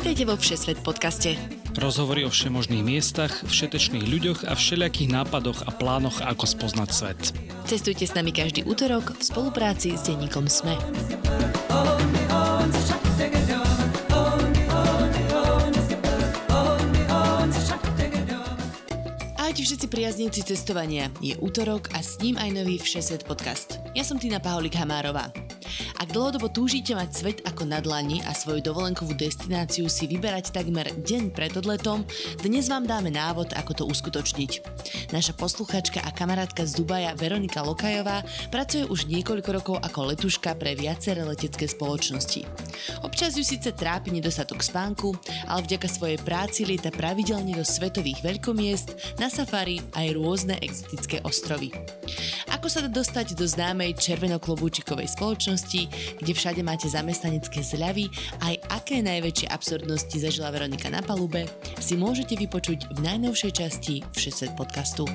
Vítajte vo Všesvet podcaste. Rozhovory o všemožných miestach, všetečných ľuďoch a všelijakých nápadoch a plánoch, ako spoznať svet. Cestujte s nami každý útorok v spolupráci s denníkom SME. Ahojte všetci priaznivci cestovania. Je útorok a s ním aj nový Všesvet podcast. Ja som Tina Paholik Hamárová. Ak dlhodobo túžite mať svet ako na dlani a svoju dovolenkovú destináciu si vyberať takmer deň pred odletom, dnes vám dáme návod, ako to uskutočniť. Naša posluchačka a kamarátka z Dubaja Veronika Lokajová pracuje už niekoľko rokov ako letuška pre viaceré letecké spoločnosti. Občas ju síce trápi nedostatok spánku, ale vďaka svojej práci lieta pravidelne do svetových veľkomiest, na safari aj rôzne exotické ostrovy. Ako sa dostať do známej červenoklobúčikovej spoločnosti, kde všade máte zamestnanecké zľavy, aj aké najväčšie absurdnosti zažila Veronika na palube, si môžete vypočuť v najnovšej časti Všesvet podcastu.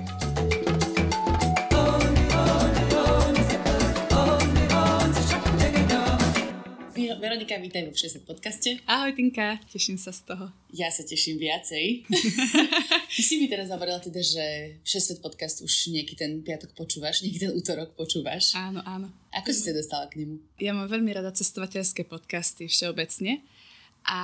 Veronika, vítaj vo Všesvet podcaste. Ahoj Tinka, teším sa z toho. Ja sa teším viacej. Ty si mi teraz hovorila teda, že Všesvet podcast už nejaký ten piatok počúvaš, nejaký ten útorok počúvaš. Áno, áno. Ako si sa dostala k nemu? Ja mám veľmi rada cestovateľské podcasty všeobecne a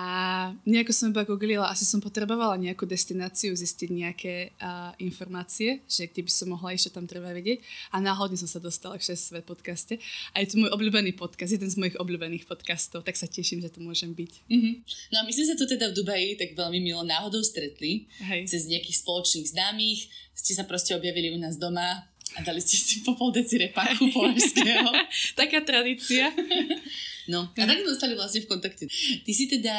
nejako som iba googlila, asi som potrebovala nejakú destináciu, zistiť nejaké uh, informácie, že kde by som mohla ešte tam treba vedieť. A náhodne som sa dostala k 6 podcaste. A je to môj obľúbený podcast, jeden z mojich obľúbených podcastov, tak sa teším, že to môžem byť. Mm-hmm. No a my sme sa tu teda v Dubaji tak veľmi milo náhodou stretli. Hej. Cez nejakých spoločných známych. Ste sa proste objavili u nás doma a dali ste si po pol deci repáku poľského. Taká tradícia. No, a tak sme dostali vlastne v kontakte. Ty si teda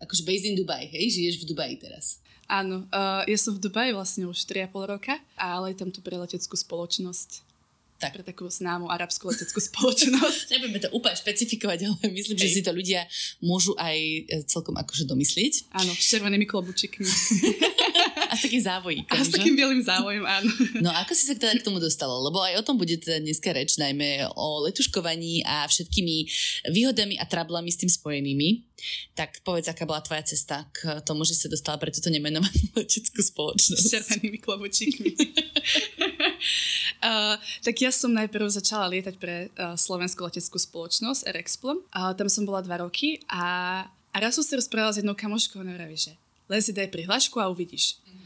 akože based in Dubai, hej? Žiješ v Dubaji teraz. Áno, uh, ja som v Dubaji vlastne už 3,5 roka, ale tam tu pre leteckú spoločnosť. Tak. Pre takú známu arabskú leteckú spoločnosť. Nebudeme to úplne špecifikovať, ale myslím, Hej. že si to ľudia môžu aj e, celkom akože domyslieť. Áno, s červenými klobučikmi. A s takým závojíkom, A s takým bielým závojom, áno. No ako si sa teda k tomu dostala? Lebo aj o tom bude teda dneska reč, najmä o letuškovaní a všetkými výhodami a trablami s tým spojenými. Tak povedz, aká bola tvoja cesta k tomu, že sa dostala pre túto nemenovanú leteckú spoločnosť. S červenými klobučíkmi. uh, tak ja som najprv začala lietať pre uh, Slovenskú leteckú spoločnosť Rexplom. Uh, tam som bola dva roky a, a raz som si rozprávala s jednou kamoškou a vraví, že len si daj prihlášku a uvidíš. Mm-hmm.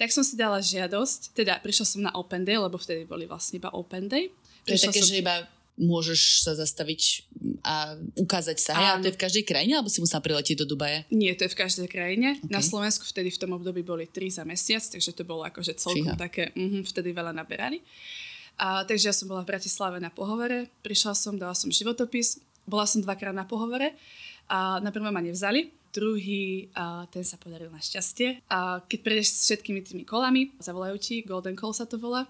Tak som si dala žiadosť, teda prišla som na Open Day, lebo vtedy boli vlastne iba Open Day. To je také, som... že iba môžeš sa zastaviť a ukázať sa. Hej, ale to je v každej krajine, alebo si musela priletieť do Dubaje? Nie, to je v každej krajine. Okay. Na Slovensku vtedy v tom období boli 3 za mesiac, takže to bolo akože celkom Fíha. také, uh-huh, vtedy veľa naberali. A, takže ja som bola v Bratislave na pohovore, prišla som, dala som životopis, bola som dvakrát na pohovore a na prvom ma nevzali, druhý, a ten sa podaril na šťastie. A keď prejdeš s všetkými tými kolami, zavolajú ti, Golden Call sa to volá,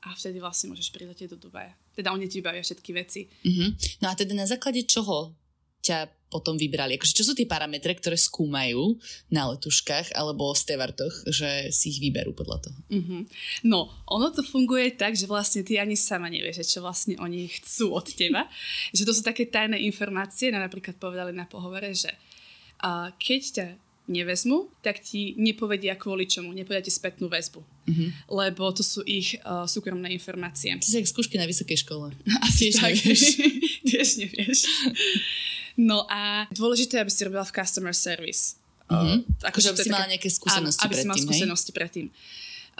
a vtedy vlastne môžeš priletieť do Dubaja. Teda oni ti bavia všetky veci. Mm-hmm. No a teda na základe čoho ťa potom vybrali? Akože čo sú tie parametre, ktoré skúmajú na letuškách alebo stevartoch, že si ich vyberú podľa toho? Mm-hmm. No, ono to funguje tak, že vlastne ty ani sama nevieš, čo vlastne oni chcú od teba. že to sú také tajné informácie, no napríklad povedali na pohovore, že uh, keď ťa nevezmu, tak ti nepovedia kvôli čomu, nepovedia ti spätnú väzbu. Mm-hmm. Lebo to sú ich uh, súkromné informácie. To sú jak skúšky na vysokej škole. Asi Tiež tak. nevieš. Tiež nevieš. No a dôležité, aby si robila v customer service. Mm-hmm. Akože aby si mala nejaké skúsenosti aby predtým, si mala skúsenosti hej? predtým.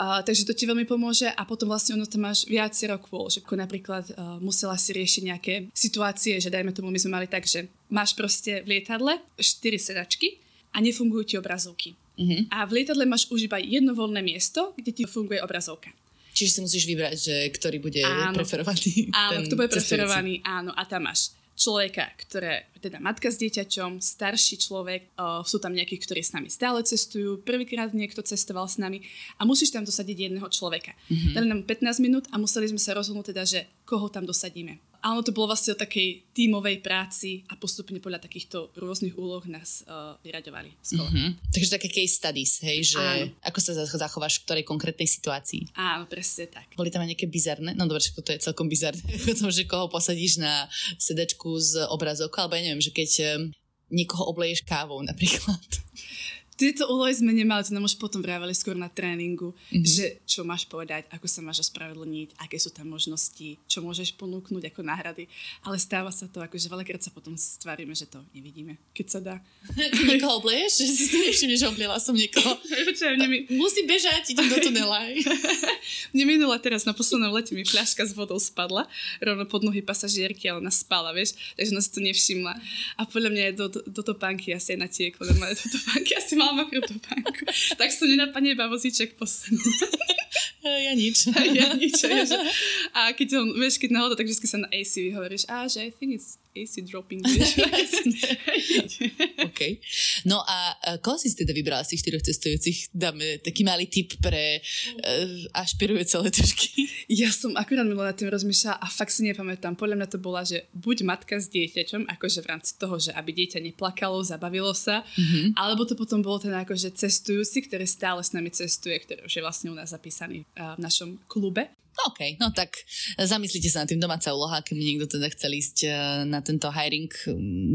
Uh, takže to ti veľmi pomôže a potom vlastne ono tam máš viacero kôl, že ako napríklad uh, musela si riešiť nejaké situácie, že dajme tomu, my sme mali tak, že máš proste v lietadle 4 sedačky a nefungujú ti obrazovky. Uh-huh. A v lietadle máš už iba jedno voľné miesto, kde ti funguje obrazovka. Čiže si musíš vybrať, že ktorý bude áno. preferovaný. Áno, kto bude preferovaný, áno. A tam máš človeka, ktoré, teda matka s dieťaťom, starší človek, o, sú tam nejakí, ktorí s nami stále cestujú, prvýkrát niekto cestoval s nami a musíš tam dosadiť jedného človeka. Mm-hmm. Dali nám 15 minút a museli sme sa rozhodnúť teda, že koho tam dosadíme. A ono to bolo vlastne o takej tímovej práci a postupne podľa takýchto rôznych úloh nás uh, vyraďovali Mm-hmm. Takže také case studies, hej, že Áno. ako sa zachováš v ktorej konkrétnej situácii. Áno, presne tak. Boli tam aj nejaké bizarné, no dobre, to je celkom bizarné, tom, že koho posadíš na sedačku z obrazovkou, alebo ja neviem, že keď niekoho obleješ kávou napríklad. Tieto úlohy sme nemali, to nám už potom vraveli skôr na tréningu, mm-hmm. že čo máš povedať, ako sa máš ospravedlniť, aké sú tam možnosti, čo môžeš ponúknuť ako náhrady. Ale stáva sa to, akože veľakrát sa potom stvárime, že to nevidíme, keď sa dá. Niekoho obleješ? Že si to nevšimne, že obliela som niekoho. mi... Musí bežať, idem do tunela. mne minula teraz na poslednom lete mi fľaška s vodou spadla, rovno pod nohy pasažierky, ale ona spala, vieš, takže ona si to nevšimla. A podľa mňa je do, do, do topánky asi natieklo, normálne do topánky asi mala mokrú topánku. tak som nenapadne iba vozíček posunul. ja nič. ja nič. A keď on, vieš, keď náhodou, tak vždy sa na AC vyhovoríš, a že I think it's AC dropping. OK. No a koho si teda vybrala z tých štyroch cestujúcich? Dáme taký malý tip pre uh, ašpirujúce letušky. Ja som akurát minula nad tým rozmýšľala a fakt si nepamätám. Podľa mňa to bola, že buď matka s dieťaťom, akože v rámci toho, že aby dieťa neplakalo, zabavilo sa, mm-hmm. alebo to potom bol ten akože cestujúci, ktorý stále s nami cestuje, ktorý už je vlastne u nás zapísaný uh, v našom klube. OK, no tak zamyslite sa na tým domáca úloha, keby niekto teda chcel ísť eh, na tento hiring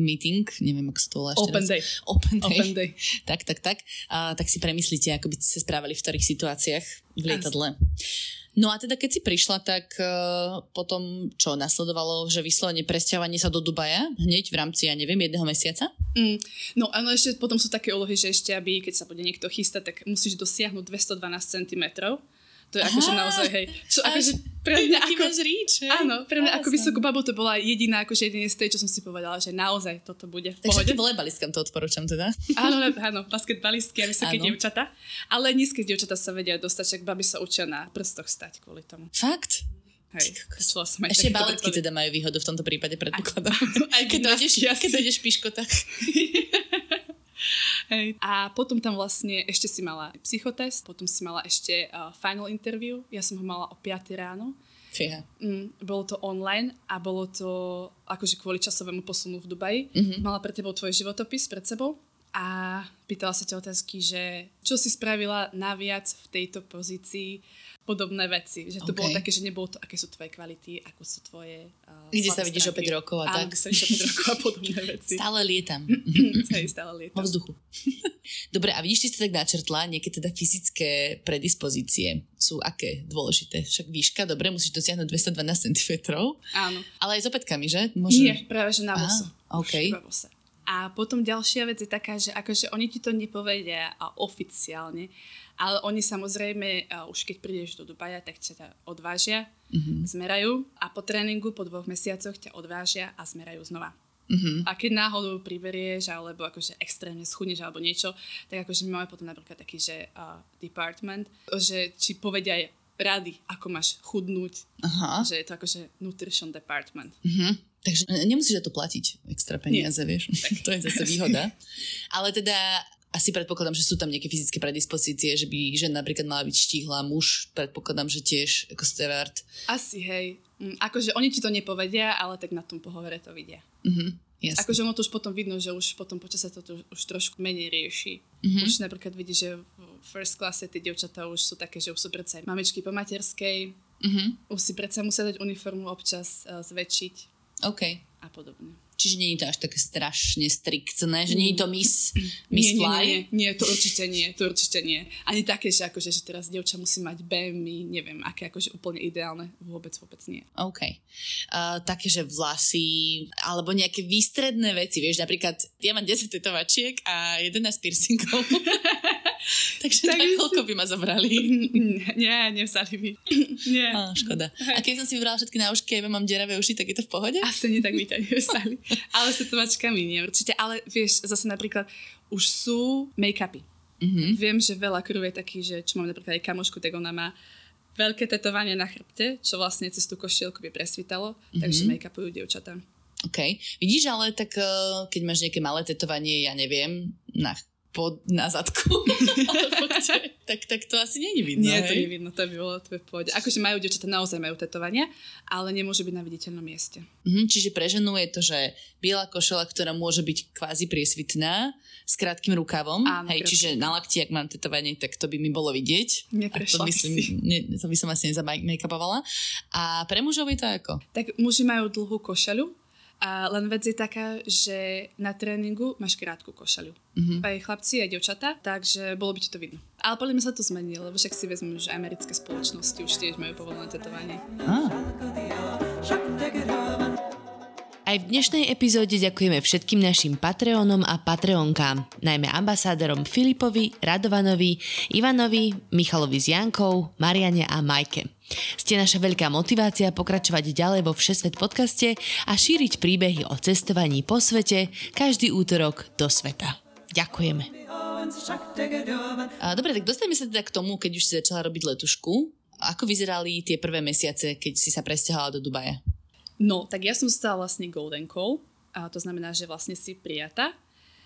meeting, neviem, ako sa to volá Open raz. day. Open day. Open day. tak, tak, tak. A, tak si premyslíte, ako by ste sa správali v ktorých situáciách v lietadle. No a teda keď si prišla, tak uh, potom čo nasledovalo, že vyslovene presťahovanie sa do Dubaja hneď v rámci, ja neviem, jedného mesiaca? Mm, no áno, ešte potom sú také úlohy, že ešte aby, keď sa bude niekto chystať, tak musíš dosiahnuť 212 cm to je akože naozaj, hej. Čo, akože pre mňa ako... ríč? Áno, pre mňa ako vysokú babu to bola jediná, akože jediný z tej, čo som si povedala, že naozaj toto bude v pohode. Takže volejbalistkám to odporúčam teda. Áno, áno, basketbalistky a vysoké dievčata. Ale nízke dievčata sa vedia dostať, však baby sa učia na prstoch stať kvôli tomu. Fakt? Hej, som aj Ešte baletky teda majú výhodu v tomto prípade, predpokladám. Aj, aj keď, dojdeš, keď dojdeš piško, tak... Hej. A potom tam vlastne ešte si mala psychotest, potom si mala ešte uh, final interview. Ja som ho mala o 5 ráno. Fíha. Mm, bolo to online a bolo to akože kvôli časovému posunu v Dubaji. Mm-hmm. Mala pre tebou tvoj životopis pred sebou a pýtala sa ťa otázky, že čo si spravila naviac v tejto pozícii podobné veci. Že to okay. bolo také, že nebolo to, aké sú tvoje kvality, ako sú tvoje uh, Kde sa vidíš o 5 rokov a tak. Áno, sa vidíš o 5 rokov a podobné veci. Stále lietam. Hej, stále lietam. Po vzduchu. Dobre, a vidíš, ty si tak načrtla nejaké teda fyzické predispozície. Sú aké dôležité? Však výška, dobre, musíš dosiahnuť 212 cm. Áno. Ale aj s opätkami, že? Môže... Nie, práve že na vosu. Okay. A potom ďalšia vec je taká, že akože oni ti to nepovedia oficiálne, ale oni samozrejme, už keď prídeš do Dubaja, tak ťa odvážia, mm-hmm. zmerajú a po tréningu po dvoch mesiacoch ťa odvážia a zmerajú znova. Mm-hmm. A keď náhodou priberieš alebo akože extrémne schudneš alebo niečo, tak akože my máme potom napríklad taký, že uh, department, že či povedia aj rady, ako máš chudnúť, Aha. že je to akože nutrition department. Mm-hmm. Takže nemusíš za to platiť extra peniaze, Nie. vieš. Tak. to je zase výhoda. Ale teda asi predpokladám, že sú tam nejaké fyzické predispozície, že by žena napríklad mala byť štíhla, muž predpokladám, že tiež ako stevard. Asi, hej. Mm, akože oni ti to nepovedia, ale tak na tom pohovore to vidia. Mhm. Jasne. Akože ono to už potom vidno, že už potom počasie to už trošku menej rieši. Mm-hmm. Už napríklad vidí, že v first classe tie dievčatá už sú také, že už sú predsa mamičky po materskej, mm-hmm. už si predsa musia dať uniformu občas uh, zväčšiť. OK. A podobne. Čiže nie je to až také strašne striktné, že nie je to Miss, miss nie, Fly? Nie, nie, nie, to určite nie, to určite nie. Ani také, že, akože, že teraz dievča musí mať BMI, neviem, aké akože úplne ideálne, vôbec, vôbec nie. OK. Uh, také, že vlasy, alebo nejaké výstredné veci, vieš, napríklad ja mám 10 tetovačiek a 11 piercingov. Takže tak, koľko by ma zobrali? Nie, nevzali by. Nie. Á, škoda. A keď som si vybrala všetky náušky ja mám deravé uši, tak je to v pohode? Asi nie, tak by ťa nevzali. ale s tetovačkami nie, určite. Ale vieš, zase napríklad už sú make-upy. Mm-hmm. Viem, že veľa krv je taký, že čo mám napríklad aj kamošku, tak ona má veľké tetovanie na chrbte, čo vlastne cez tú košielku by presvítalo, mm-hmm. takže make-upujú dievčatá. OK. Vidíš, ale tak eh, keď máš nejaké malé tetovanie, ja neviem, na pod, na zadku. tak, tak to asi je vidno. Nie, hej? to nie vidno, to by bolo to pôjde. Akože majú dievčatá naozaj majú tetovania, ale nemôže byť na viditeľnom mieste. Mhm, čiže pre ženu je to, že biela košela, ktorá môže byť kvázi priesvitná, s krátkým rukavom. Áno, hej, čiže na lakti, ak mám tetovanie, tak to by mi bolo vidieť. Neprešla to, myslím, si. Ne, to by som asi nezamake-upovala. A pre mužov je to ako? Tak muži majú dlhú košelu, A len vec je taká, že na tréningu máš krátku košaľu. Mm-hmm. Aj chlapci, aj devčata, takže bolo by ti to vidno. Ale podľa mňa sa to zmenilo, lebo však si vezmem, že americké spoločnosti už tiež majú povolené tetovanie. Ah. Aj v dnešnej epizóde ďakujeme všetkým našim Patreonom a Patreonkám, najmä ambasádorom Filipovi, Radovanovi, Ivanovi, Michalovi s Jankou, Mariane a Majke. Ste naša veľká motivácia pokračovať ďalej vo Všesvet podcaste a šíriť príbehy o cestovaní po svete každý útorok do sveta. Ďakujeme. Dobre, tak dostaneme sa teda k tomu, keď už si začala robiť letušku. Ako vyzerali tie prvé mesiace, keď si sa presťahala do Dubaja? No, tak ja som stala vlastne Golden Call, a to znamená, že vlastne si prijata.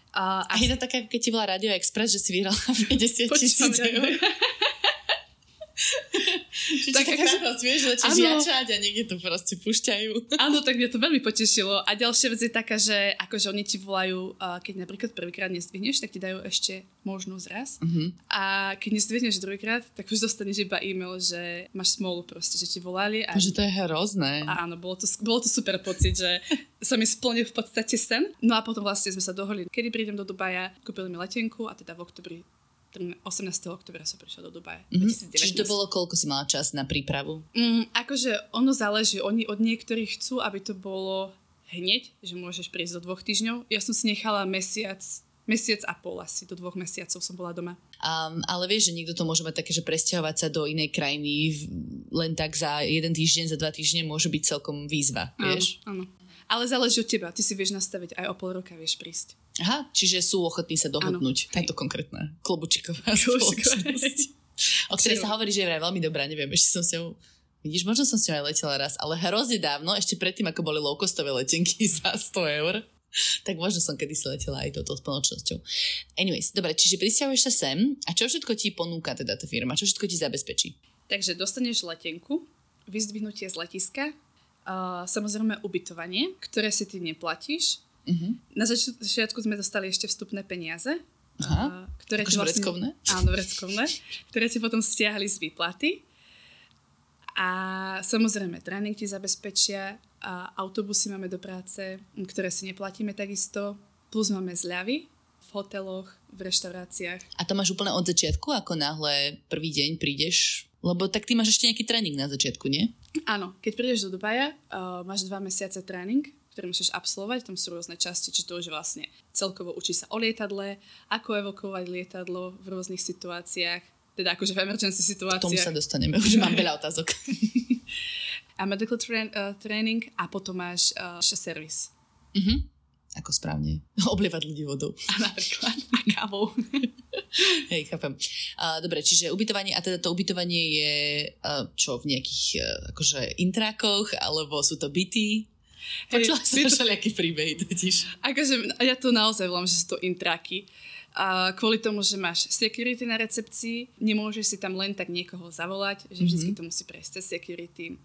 A, a je to také, keď ti volá Radio Express, že si vyhrala 50 tisíc eur. Čiže tak taká radosť, vieš, začneš jačať a niekde to proste púšťajú. Áno, tak mňa to veľmi potešilo. A ďalšia vec je taká, že akože oni ti volajú, keď napríklad prvýkrát nezdvihneš, tak ti dajú ešte možnosť raz. Uh-huh. A keď nezdvihneš druhýkrát, tak už dostaneš iba e-mail, že máš smolu proste, že ti volali. A... Že to je hrozné. A áno, bolo to, bolo to super pocit, že sa mi splnil v podstate sen. No a potom vlastne sme sa dohodli, kedy prídem do Dubaja, kúpili mi letenku a teda v oktobri 18. oktobra som prišla do Dubaja. Mm-hmm. Čiže to bolo, koľko si mala čas na prípravu? Mm, akože ono záleží. Oni od niektorých chcú, aby to bolo hneď, že môžeš prísť do dvoch týždňov. Ja som si nechala mesiac, mesiac a pol asi, do dvoch mesiacov som bola doma. Um, ale vieš, že niekto to môže mať také, že presťahovať sa do inej krajiny len tak za jeden týždeň, za dva týždne môže byť celkom výzva, vieš? Áno, áno. Ale záleží od teba. Ty si vieš nastaviť aj o pol roka, vieš prísť. Aha, čiže sú ochotní sa dohodnúť. Ano, Táto konkrétna klobučiková spoločnosť. o ktorej sa hovorí, že je vraj veľmi dobrá. Neviem, ešte som s ňou Vidíš, možno som s ňou aj letela raz, ale hrozne dávno, ešte predtým, ako boli low-costové letenky za 100 eur, tak možno som kedysi letela aj touto spoločnosťou. Anyways, dobre, čiže prisťahuješ sa sem a čo všetko ti ponúka teda tá firma? Čo všetko ti zabezpečí? Takže dostaneš letenku, vyzdvihnutie z letiska, uh, samozrejme ubytovanie, ktoré si ty neplatíš, Uh-huh. Na začiatku sme dostali ešte vstupné peniaze, Aha, ktoré akože vlastne, vreckovné? Áno, vreckovné, ktoré ti potom stiahli z výplaty. A samozrejme, tréning ti zabezpečia, a autobusy máme do práce, ktoré si neplatíme takisto, plus máme zľavy v hoteloch, v reštauráciách. A to máš úplne od začiatku, ako náhle prvý deň prídeš? Lebo tak ty máš ešte nejaký tréning na začiatku, nie? Áno, keď prídeš do Dubaja, uh, máš dva mesiace tréning, ktoré musíš absolvovať, tam sú rôzne časti, či to už vlastne celkovo učí sa o lietadle, ako evokovať lietadlo v rôznych situáciách, teda akože v emergency situáciách. K tomu sa dostaneme, už mám veľa otázok. a medical tra- uh, training a potom máš uh, servis. Uh-huh. Ako správne. Oblievať ľudí vodou. A napríklad. A kávou. Hej, chápem. Uh, dobre, čiže ubytovanie, a teda to ubytovanie je uh, čo, v nejakých uh, akože intrákoch, alebo sú to byty? Počula som to... všelijaký príbehy totiž. Akože ja to naozaj volám, že sú to intraky. A kvôli tomu, že máš security na recepcii, nemôžeš si tam len tak niekoho zavolať, že vždy mm-hmm. to musí prejsť cez security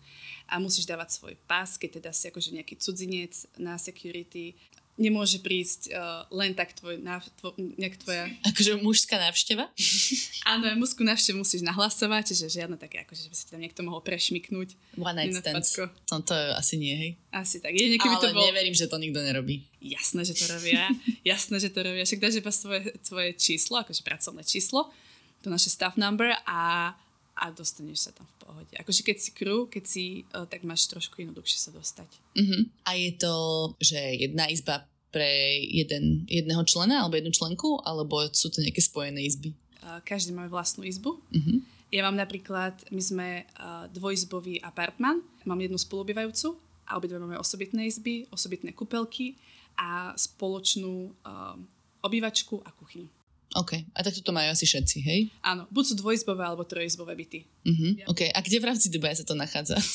a musíš dávať svoj pás, keď teda si akože nejaký cudzinec na security nemôže prísť uh, len tak tvoj, na, tvo, nejak tvoja... Akože mužská návšteva? Áno, mužskú návštevu musíš nahlasovať, čiže žiadne také, akože by si tam niekto mohol prešmiknúť. One night stands. To, to asi nie, hej? Asi tak. Je, Ale to bol... neverím, že to nikto nerobí. Jasné, že to robia. Jasné, že to robia. Však dáš iba svoje, svoje číslo, akože pracovné číslo, to naše staff number a a dostaneš sa tam v pohode. Akože keď si crew, keď si, uh, tak máš trošku jednoduchšie sa dostať. Uh-huh. A je to, že jedna izba pre jeden, jedného člena alebo jednu členku, alebo sú to nejaké spojené izby? Uh, každý má vlastnú izbu. Uh-huh. Ja mám napríklad, my sme uh, dvojizbový apartman, mám jednu spolubývajúcu a obidve máme osobitné izby, osobitné kúpelky a spoločnú uh, obývačku a kuchyňu. OK. A tak toto majú asi všetci, hej? Áno. Buď sú dvojizbové alebo trojizbové byty. Uh-huh. Ja. OK. A kde v rámci Dubaja sa to nachádza?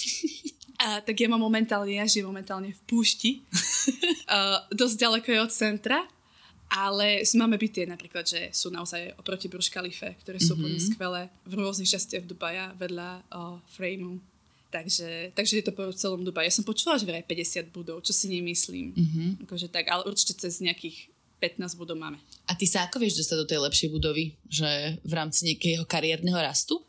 A, tak ja mám momentálne, ja žijem momentálne v púšti. uh, dosť ďaleko je od centra, ale máme byty napríklad, že sú naozaj oproti Burj Khalifa, ktoré sú mm-hmm. úplne skvelé v rôznych častiach Dubaja vedľa uh, Frameu. Takže, takže je to po celom Dubaji. Ja som počula, že vraj 50 budov, čo si nemyslím. Mm-hmm. Akože tak, ale určite cez nejakých 15 budov máme. A ty sa ako vieš dostať do tej lepšej budovy? Že v rámci nejakého kariérneho rastu?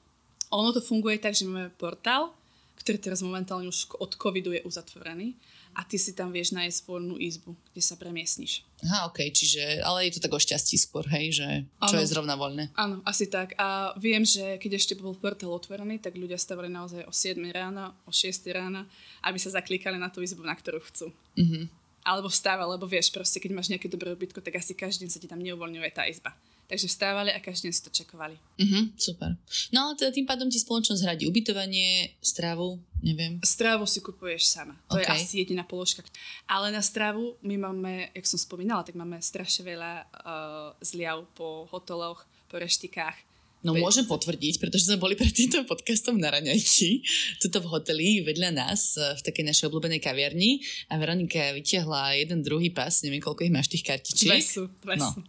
Ono to funguje tak, že máme portál, ktorý teraz momentálne už od covidu je uzatvorený, a ty si tam vieš nájsť voľnú izbu, kde sa premiesniš. Aha, ok, čiže, ale je to tak o šťastí skôr, hej, že čo ano. je zrovna voľné. Áno, asi tak. A viem, že keď ešte bol portál otvorený, tak ľudia stavali naozaj o 7 rána, o 6 rána, aby sa zaklikali na tú izbu, na ktorú chcú. Mm-hmm. Alebo vstávali, lebo vieš, proste, keď máš nejaké dobré ubytko, tak asi každý deň sa ti tam neuvoľňuje tá izba. Takže vstávali a každý deň si to čekovali. Uh-huh, super. No ale teda tým pádom ti spoločnosť hradí ubytovanie, stravu, neviem. Stravu si kupuješ sama. To okay. je asi jediná položka. Ale na stravu my máme, jak som spomínala, tak máme strašne veľa uh, zliav po hoteloch, po reštikách No môžem potvrdiť, pretože sme boli pred týmto podcastom na raňajky, tuto v hoteli vedľa nás, e, v takej našej obľúbenej kaviarni a Veronika vytiahla jeden druhý pas, neviem koľko ich máš tých kartičiek. Dve sú, dve no. sú.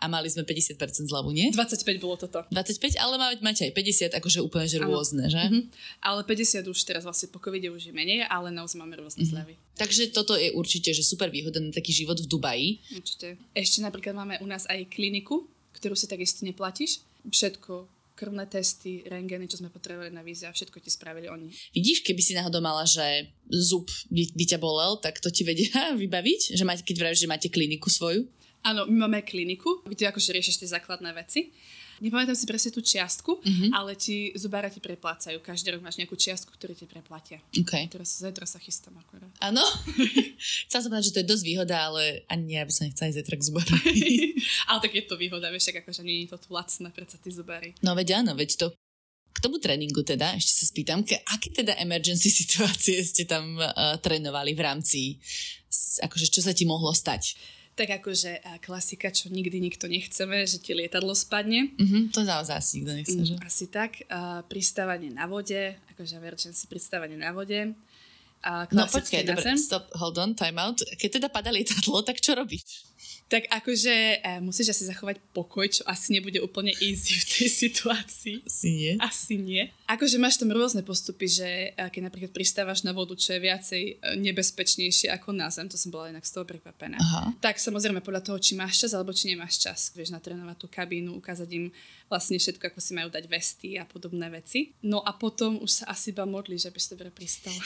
A mali sme 50% zľavu, nie? 25 bolo toto. 25, ale máte aj 50, akože úplne že rôzne, že? Mm-hmm. Ale 50 už teraz vlastne po covide už je menej, ale naozaj máme rôzne mm-hmm. zľavy. Takže toto je určite že super výhoda na taký život v Dubaji. Určite. Ešte napríklad máme u nás aj kliniku, ktorú si takisto neplatíš všetko, krvné testy, rengeny, čo sme potrebovali na víza, všetko ti spravili oni. Vidíš, keby si náhodou mala, že zub by, by ťa bolel, tak to ti vedia vybaviť? Že máte, keď vravíš, že máte kliniku svoju? Áno, my máme kliniku, kde akože riešiš tie základné veci nepamätám si presne tú čiastku, mm-hmm. ale ti zubára ti preplácajú. Každý rok máš nejakú čiastku, ktorú ti preplatia. Okay. Teraz zajtra sa chystám akorát. Áno. Chcela som povedať, že to je dosť výhoda, ale ani ja by som nechcela ísť zajtra k zubárovi. ale tak je to výhoda, vieš, akože nie je to tu lacné, predsa tí zubári. No veď áno, veď to k tomu tréningu teda, ešte sa spýtam, ke, aké teda emergency situácie ste tam uh, trénovali v rámci, akože čo sa ti mohlo stať? Tak akože klasika, čo nikdy nikto nechceme, že ti lietadlo spadne. Mm-hmm, to naozaj asi nikto nechce, že? Asi tak. Uh, pristávanie na vode, akože emergency pristávanie na vode. Uh, no počkaj, dobre, stop, hold on, time out. Keď teda pada lietadlo, tak čo robíš? Tak akože e, musíš asi zachovať pokoj, čo asi nebude úplne easy v tej situácii. Asi nie. Asi nie. Akože máš tam rôzne postupy, že e, keď napríklad pristávaš na vodu, čo je viacej e, nebezpečnejšie ako na zem, to som bola inak z toho prekvapená. Aha. Tak samozrejme podľa toho, či máš čas alebo či nemáš čas. Vieš natrénovať tú kabínu, ukázať im vlastne všetko, ako si majú dať vesty a podobné veci. No a potom už sa asi iba modlíš, aby si dobre pristala.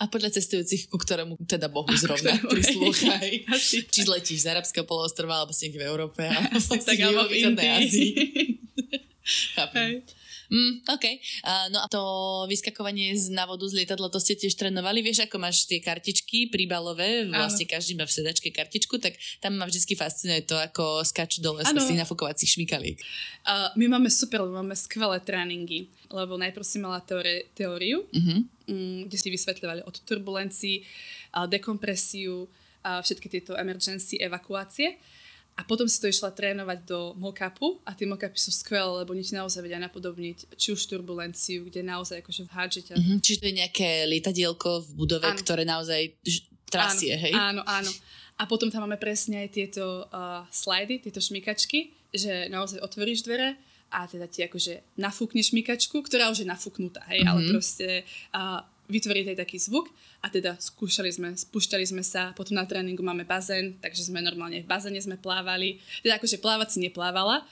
A podľa cestujúcich, ku ktorému teda Bohu zrovna prislúchaj. Či zletíš z Arabského poloostrova, alebo si niekde v Európe, alebo si tak, v Ázii. Mm, OK. Uh, no a to vyskakovanie z, na vodu z lietadla, to ste tiež trénovali. Vieš, ako máš tie kartičky príbalové, vlastne každý má v sedačke kartičku, tak tam ma vždy fascinuje to, ako skáču dole z tých nafukovacích šmikalík. Uh, my máme super, máme skvelé tréningy, lebo najprv si mala teóri- teóriu, uh-huh. Um, kde si vysvetľovali od turbulencií, dekompresiu, všetky tieto emergency evakuácie. A potom si to išla trénovať do mockupu a tie mockupy sú skvelé, lebo ti naozaj vedia napodobniť či už turbulenciu, kde naozaj akože vhádžete. Mm-hmm, čiže to je nejaké lietadielko v budove, áno. ktoré naozaj trasie, áno, hej? Áno, áno. A potom tam máme presne aj tieto uh, slajdy, tieto šmikačky, že naozaj otvoríš dvere a teda ti akože nafúkneš šmikačku, ktorá už je nafúknutá, hej, mm-hmm. ale proste uh, vytvoriť aj taký zvuk a teda skúšali sme, spúšťali sme sa, potom na tréningu máme bazén, takže sme normálne v bazéne sme plávali, teda akože plávať si neplávala,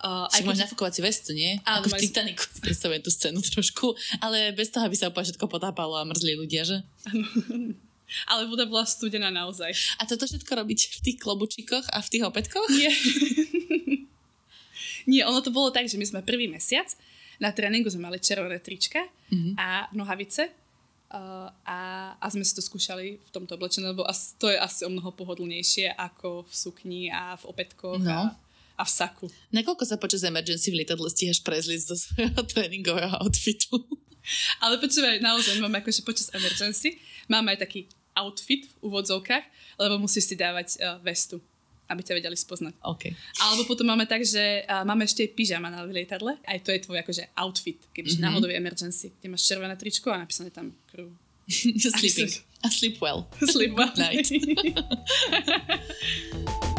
Uh, aj máš nafúkovací vestu, nie? Áno, Ako v Titaniku si predstavujem tú scénu trošku, ale bez toho, aby sa úplne všetko potápalo a mrzli ľudia, že? Áno. Ale voda bola studená naozaj. A toto všetko robiť v tých klobučíkoch a v tých opätkoch? Nie. Nie, ono to bolo tak, že my sme prvý mesiac na tréningu sme mali červené trička mm-hmm. a nohavice Uh, a, a sme si to skúšali v tomto oblečení, lebo as, to je asi o mnoho pohodlnejšie ako v sukni a v opätkoch no. a, a v saku. Nakoľko sa počas emergency v lietadle stíhaš prezliť do svojho tréningového outfitu? Ale počúvaj, naozaj máme akože počas emergency, máme aj taký outfit v úvodzovkách, lebo musíš si dávať uh, vestu aby ťa vedeli spoznať. Okay. Alebo potom máme tak, že uh, máme ešte pyžama na lietadle. Aj to je tvoj akože outfit, kebyže mm-hmm. náhodou je emergency, kde máš červené tričko a napísané tam crew. Sleeping. A sleep well. Sleep well. Night.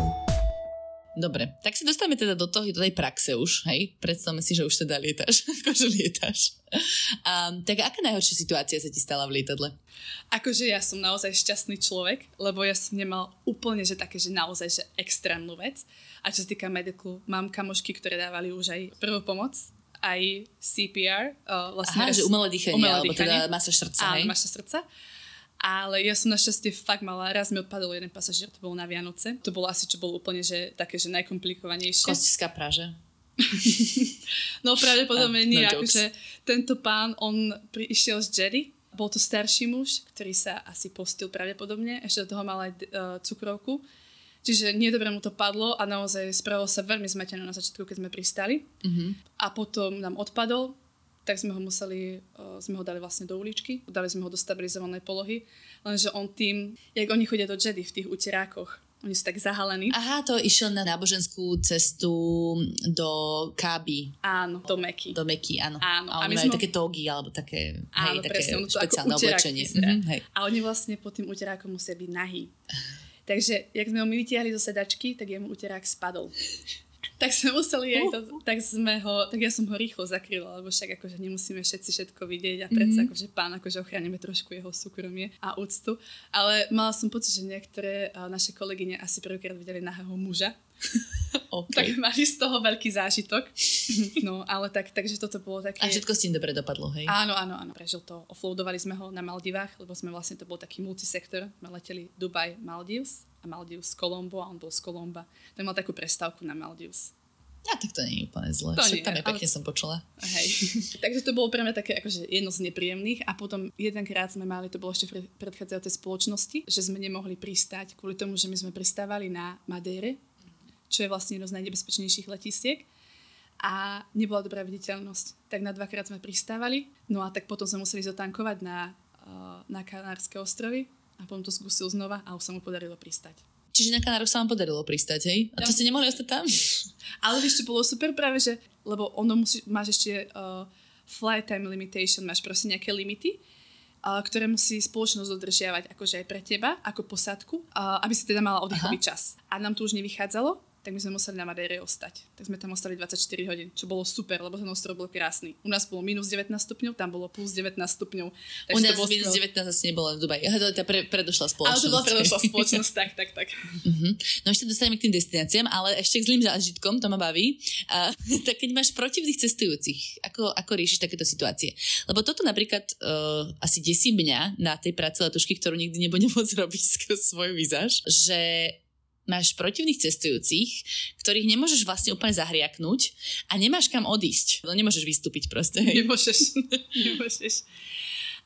Dobre, tak si dostávame teda do, toho, do tej praxe už, hej? Predstavme si, že už teda lietáš, akože lietáš. Um, tak aká najhoršia situácia sa ti stala v lietadle? Akože ja som naozaj šťastný človek, lebo ja som nemal úplne, že také, že naozaj, že extrémnu vec. A čo sa týka mediku, mám kamošky, ktoré dávali už aj prvú pomoc, aj CPR. Uh, vlastne Aha, že umelé dýchanie, umelé alebo teda masa srdca, Áno, masa srdca. Ale ja som našťastie fakt mala, raz mi odpadol jeden pasažier, to bolo na Vianoce. To bolo asi, čo bolo úplne, že také, že najkomplikovanejšie. Kostická praže. no pravdepodobne nie, no akože tento pán, on prišiel z Jerry, bol to starší muž, ktorý sa asi postil pravdepodobne, ešte do toho mal aj uh, cukrovku. Čiže nedobre mu to padlo a naozaj spravilo sa veľmi zmetené na začiatku, keď sme pristali. Mm-hmm. A potom nám odpadol, tak sme ho museli, uh, sme ho dali vlastne do uličky, dali sme ho do stabilizovanej polohy, lenže on tým, jak oni chodia do Jedy v tých uterákoch, oni sú tak zahalení. Aha, to išiel na náboženskú cestu do Káby. Áno, do Meky. Do Meky, áno. áno. A, a majú sme... také togy, alebo také, áno, hej, také presne, špeciálne oblečenie. Mm-hmm, hej. A oni vlastne pod tým uterákom musia byť nahý. Takže, jak sme ho my vytiahli zo sedačky, tak jemu uterák spadol tak sme museli aj to, tak sme ho, tak ja som ho rýchlo zakryla, lebo však akože nemusíme všetci všetko vidieť a predsa mm-hmm. akože pán akože ochránime trošku jeho súkromie a úctu. Ale mala som pocit, že niektoré naše kolegyne asi prvýkrát videli nahého muža. Okay. tak mali z toho veľký zážitok. No, ale tak, takže toto bolo také... A všetko s tým dobre dopadlo, hej? Áno, áno, áno. Prežil to. Offloadovali sme ho na Maldivách, lebo sme vlastne, to bol taký multisektor. My leteli Dubaj, Maldives a Maldives Colombo a on bol z Kolomba. Tak mal takú prestávku na Maldives. Ja, tak to nie je úplne zle. To nie, tam je pekne ale... som počula. Hej. Takže to bolo pre mňa také akože jedno z nepríjemných a potom jedenkrát sme mali, to bolo ešte v predchádzajúcej spoločnosti, že sme nemohli pristať kvôli tomu, že my sme pristávali na Madére, čo je vlastne jedno z najnebezpečnejších letisiek a nebola dobrá viditeľnosť. Tak na dvakrát sme pristávali, no a tak potom sme museli zotankovať na, eh, na Kanárske ostrovy a potom to skúsil znova a už sa mu podarilo pristať. Čiže na Kanároch sa vám podarilo pristať, hej? A to ste nemohli ostať tam? Ale vieš, čo bolo super práve, že, lebo ono musí, máš ešte uh, flight time limitation, máš proste nejaké limity, uh, ktoré musí spoločnosť dodržiavať akože aj pre teba, ako posadku, uh, aby si teda mala oddychový čas. A nám to už nevychádzalo, tak my sme museli na Madére ostať. Tak sme tam ostali 24 hodín, čo bolo super, lebo ten ostrov bol krásny. U nás bolo minus 19 stupňov, tam bolo plus 19 stupňov. U nás bolo minus 19 asi nebolo v Dubaji. To je tá pre, predošla spoločnosť. Ale to bola predošla spoločnosť, tak, tak, tak. Uh-huh. No ešte dostaneme k tým destináciám, ale ešte k zlým zážitkom, to ma baví. A, tak keď máš protivných cestujúcich, ako, ako riešiš takéto situácie? Lebo toto napríklad uh, asi desí mňa na tej práci letušky, ktorú nikdy nebudem môcť robiť skrz svoj výzaž, že máš protivných cestujúcich, ktorých nemôžeš vlastne úplne zahriaknúť a nemáš kam odísť. No nemôžeš vystúpiť proste. Hej. Nemôžeš. nemôžeš.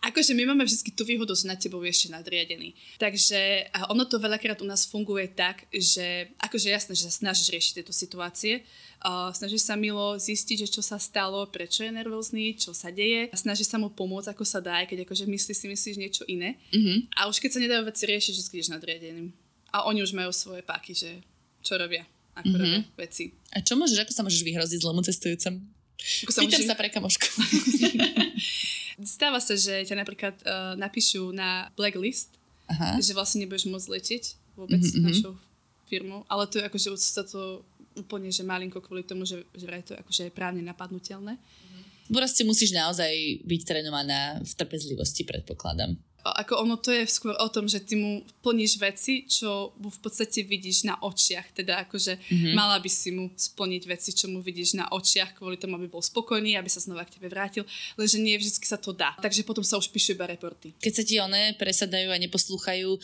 Akože my máme vždy tú výhodu, že na tebou ešte nadriadený. Takže a ono to veľakrát u nás funguje tak, že akože jasné, že sa snažíš riešiť tieto situácie, uh, snažíš sa milo zistiť, že čo sa stalo, prečo je nervózny, čo sa deje, a snažíš sa mu pomôcť, ako sa dá, keď akože myslíš si myslíš niečo iné. Mm-hmm. A už keď sa nedajú veci riešiť, vždy ideš nadriadeným a oni už majú svoje páky, že čo robia, ako mm-hmm. robia veci. A čo môžeš, ako sa môžeš vyhroziť zlému cestujúcemu? Ako sa Pýtam môže... sa pre kamošku. Stáva sa, že ťa napríklad uh, napíšu na blacklist, Aha. že vlastne nebudeš môcť letieť vôbec mm-hmm. našou firmou, ale to je akože sa to úplne, že malinko kvôli tomu, že, že vraj to akože je právne napadnutelné. Mm-hmm. Proste musíš naozaj byť trénovaná v trpezlivosti, predpokladám ako ono to je skôr o tom, že ty mu plníš veci, čo mu v podstate vidíš na očiach. Teda akože mm-hmm. mala by si mu splniť veci, čo mu vidíš na očiach, kvôli tomu, aby bol spokojný, aby sa znova k tebe vrátil. Lenže nie vždy sa to dá. Takže potom sa už píšu iba reporty. Keď sa ti one presadajú a neposlúchajú,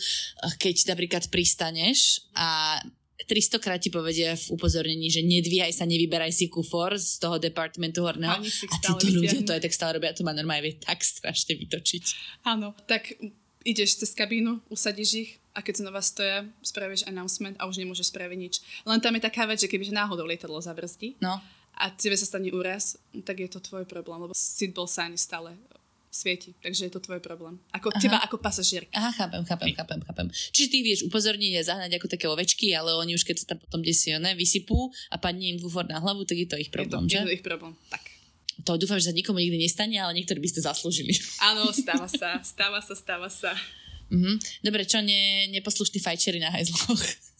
keď napríklad pristaneš a 300 krát ti povedia v upozornení, že nedvíhaj sa, nevyberaj si kufor z toho departmentu horného. A, a títo ľudia to aj tak stále robia, to ma normálne vie tak strašne vytočiť. Áno, tak ideš cez kabínu, usadíš ich a keď znova stoja, spravíš announcement a už nemôžeš spraviť nič. Len tam je taká vec, že keby náhodou lietadlo zabrzdí no. a tebe sa stane úraz, tak je to tvoj problém, lebo seatbelt sign je stále svieti. Takže je to tvoj problém. Ako Aha. teba ako pasažierka. Aha, chápem, chápem, chápem, chápem. Čiže ty vieš upozorniť a zahnať ako také ovečky, ale oni už keď sa tam potom desí ne, vysypú a padne im bufor na hlavu, tak je to ich problém, je to, že? Je to ich problém, tak. To dúfam, že sa nikomu nikdy nestane, ale niektorí by ste zaslúžili. Áno, stáva sa, stáva sa, stáva sa. Mhm. Dobre, čo ne, neposlušný fajčeri na hajzloch?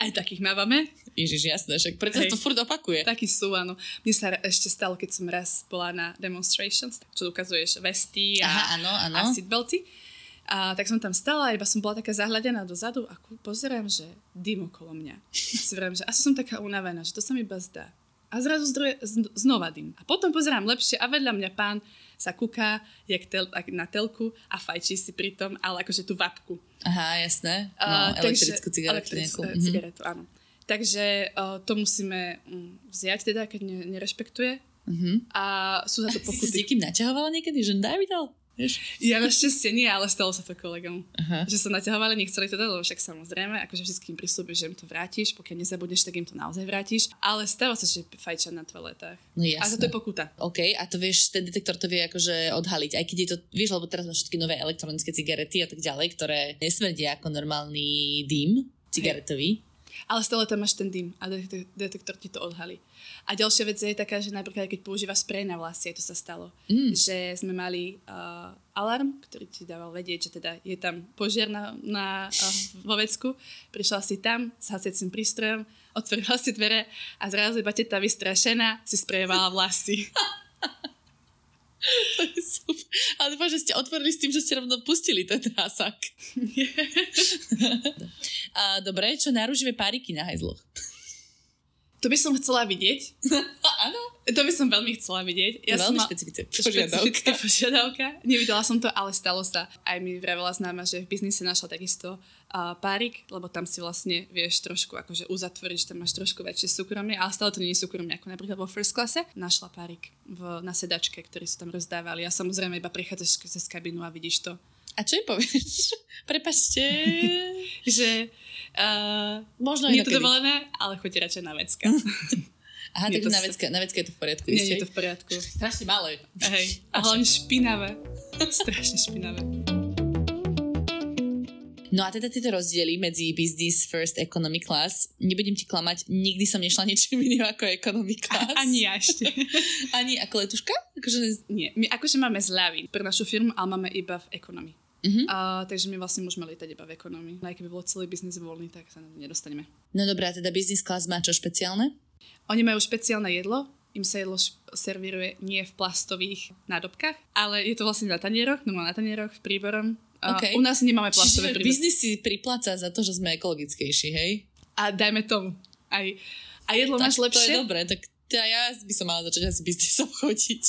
Aj takých mávame. Ježiš, jasné, však preto to furt opakuje. Takí sú, áno. Mne sa ešte stalo, keď som raz bola na demonstrations, čo ukazuješ vesty a, Aha, áno, áno. a seatbelty. A tak som tam stala, iba som bola taká zahľadená dozadu a pozerám, že dym okolo mňa. A si vrám, že asi som taká unavená, že to sa mi iba zdá. A zrazu zdroje, znova dym. A potom pozerám lepšie a vedľa mňa pán sa kúka jak tel, na telku a fajčí si pritom, ale akože tú vapku. Aha, jasné. No, uh, elektrickú cigaretu elektrickú nejakú. cigaretu, áno. Takže uh, to musíme um, vziať teda, keď ne, nerešpektuje. Uh-huh. A sú za to pokuty. Si s niekým naťahovala niekedy, že daj mi dal? Vieš? Ja našťastie nie, ale stalo sa to kolegom. Uh-huh. Že sa naťahovali, nechceli to dať, lebo však samozrejme, akože všetkým prislúbiš, že im to vrátiš, pokiaľ nezabudneš, tak im to naozaj vrátiš. Ale stáva sa, že fajčia na toaletách. No jasné. A to je pokuta. OK, a to vieš, ten detektor to vie akože odhaliť. Aj keď je to, vieš, lebo teraz máš všetky nové elektronické cigarety a tak ďalej, ktoré nesmrdia ako normálny dým cigaretový. Hey ale stále tam máš ten dym a detektor ti to odhalí. A ďalšia vec je taká, že napríklad keď používa sprej na vlasy, to sa stalo, mm. že sme mali uh, alarm, ktorý ti dával vedieť, že teda je tam požiar na, na uh, vo vecku, prišla si tam s hasiacím prístrojom, otvorila si dvere a zrazu iba teta vystrašená si sprejovala vlasy. to je super. Ale dúfam, že ste otvorili s tým, že ste rovno pustili ten hásák. A dobre, čo naruživé páriky na hajzloch? To by som chcela vidieť. Áno. To by som veľmi chcela vidieť. Ja veľmi som špecifické požiadavka. požiadavka. Nevidela som to, ale stalo sa. Aj mi vravela známa, že v biznise našla takisto uh, párik, lebo tam si vlastne vieš trošku akože uzatvoriť, že tam máš trošku väčšie súkromie, ale stále to nie je súkromie, ako napríklad vo first classe. Našla párik v, na sedačke, ktorý sa tam rozdávali a samozrejme iba prichádzaš cez kabinu a vidíš to. A čo im povieš? Prepačte. že uh, možno nie je to dovolené, ale choďte radšej na vecka. Aha, tak na vecka, na vecka je to v poriadku. Nie je to v poriadku. Strašne malé. Hej. A hlavne špinavé. Strašne špinavé. No a teda tieto rozdiely medzi business first economy class, nebudem ti klamať, nikdy som nešla niečím iným ako economy class. A, ani ja ešte. ani ako letuška? Akože... Nie, my akože máme zľavy pre našu firmu, ale máme iba v economy. Uh-huh. A, takže my vlastne môžeme lietať iba v ekonomii. Aj keby bol celý biznis voľný, tak sa nedostaneme. No dobré, a teda business class má čo špeciálne? Oni majú špeciálne jedlo, im sa jedlo servíruje nie v plastových nádobkách, ale je to vlastne na tanieroch, no na tanieroch, príborom. Okay. u nás nemáme plastové príbory. biznis si pripláca za to, že sme ekologickejší, hej? A dajme tomu. Aj, a jedlo tak máš lepšie. to je dobré, tak teda ja by som mala začať asi biznisom chodiť.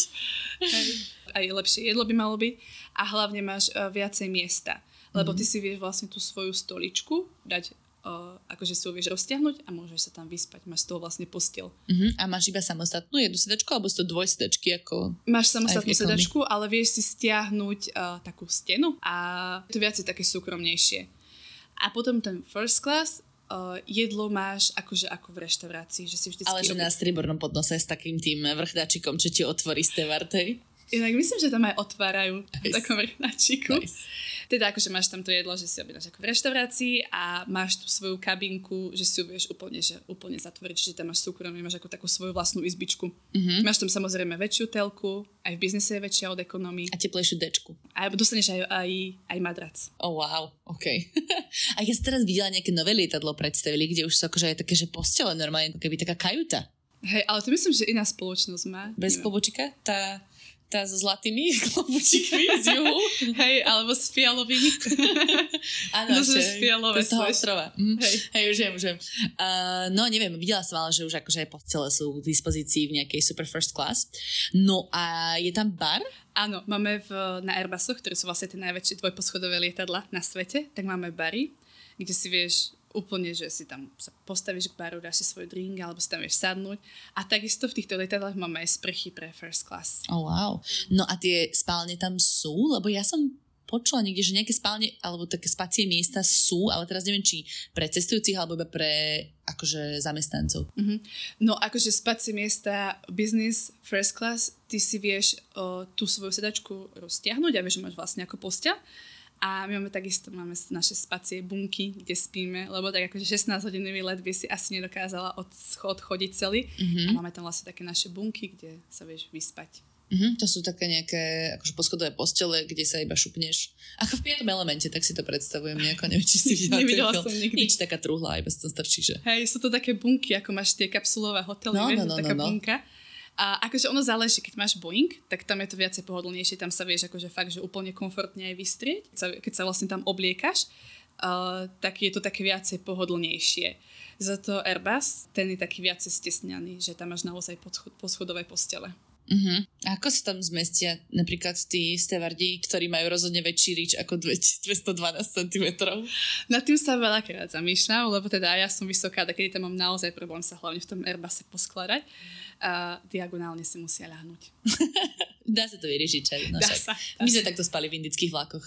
Hej. Aj lepšie jedlo by malo byť a hlavne máš uh, viacej miesta. Lebo mm-hmm. ty si vieš vlastne tú svoju stoličku dať uh, akože si ho vieš roztiahnuť a môžeš sa tam vyspať. Máš z toho vlastne postel. Uh-huh. A máš iba samostatnú jednu sedačku alebo sú to dvojsedačky? Ako máš samostatnú sedačku, ale vieš si stiahnuť uh, takú stenu a to viac je také súkromnejšie. A potom ten first class uh, jedlo máš akože ako v reštaurácii, že si vždy Ale že na stribornom podnose s takým tým vrchdačikom, čo ti otvorí z tej vartej. Inak myslím, že tam aj otvárajú nice. v takom vrchnáčiku. Nice. Teda akože máš tam to jedlo, že si objednáš ako v reštaurácii a máš tú svoju kabinku, že si ju vieš úplne, že úplne zatvoriť, čiže tam máš súkromie, máš ako takú svoju vlastnú izbičku. Mm-hmm. Máš tam samozrejme väčšiu telku, aj v biznise je väčšia od ekonomii. A teplejšiu dečku. A dostaneš aj, aj, aj madrac. Oh wow, OK. a ja som teraz videla nejaké nové lietadlo predstavili, kde už sú akože aj také, že postele normálne, keby taká kajuta. Hej, ale to myslím, že iná spoločnosť má. Bez pobočika? Tá tá so zlatými klobučíkmi z juhu. Hej, alebo s fialovými. Áno, to sú fialové. To z toho ostrova. Mm. Hej. Hej, už viem, už viem. Uh, no, neviem, videla som ale, že už akože postele sú k dispozícii v nejakej super first class. No a je tam bar? Áno, máme v, na Airbusoch, ktoré sú vlastne tie najväčšie dvojposchodové lietadla na svete, tak máme bary, kde si vieš úplne, že si tam sa postavíš k baru, dáš si svoj drink alebo si tam vieš sadnúť. A takisto v týchto letadlách máme aj sprchy pre first class. Oh wow. No a tie spálne tam sú? Lebo ja som počula niekde, že nejaké spálne alebo také spacie miesta sú, ale teraz neviem, či pre cestujúcich alebo iba pre akože zamestnancov. Mm-hmm. No akože spacie miesta business first class, ty si vieš o, tú svoju sedačku roztiahnuť a vieš, že máš vlastne ako postel a my máme takisto máme naše spacie bunky, kde spíme, lebo tak akože 16 hodinový let by si asi nedokázala odchodiť celý. Mm-hmm. A máme tam vlastne také naše bunky, kde sa vieš vyspať. Mm-hmm, to sú také nejaké akože poschodové postele, kde sa iba šupneš. Ako v piatom elemente, tak si to predstavujem nejako, neviem, či si videla Nevidela som nikdy. Nič taká truhla, iba sa to strčí, že... Hej, sú to také bunky, ako máš tie kapsulové hotely, no, vieš, no, no, taká no, no. bunka. A akože ono záleží, keď máš Boeing, tak tam je to viacej pohodlnejšie, tam sa vieš akože fakt, že úplne komfortne aj vystrieť, keď sa, keď sa vlastne tam obliekaš, uh, tak je to také viacej pohodlnejšie. Za to Airbus, ten je taký viacej stesňaný, že tam máš naozaj poschodové postele. Uh-huh. A ako sa tam zmestia napríklad tí stevardi, ktorí majú rozhodne väčší rič ako 212 cm? Nad tým sa veľakrát zamýšľam, lebo teda ja som vysoká, tak keď tam mám naozaj problém sa hlavne v tom Airbusse poskladať diagonálne si musia ľahnúť. Dá sa to vyriešiť, čaj. No dá sa, dá My sme takto spali v indických vlakoch.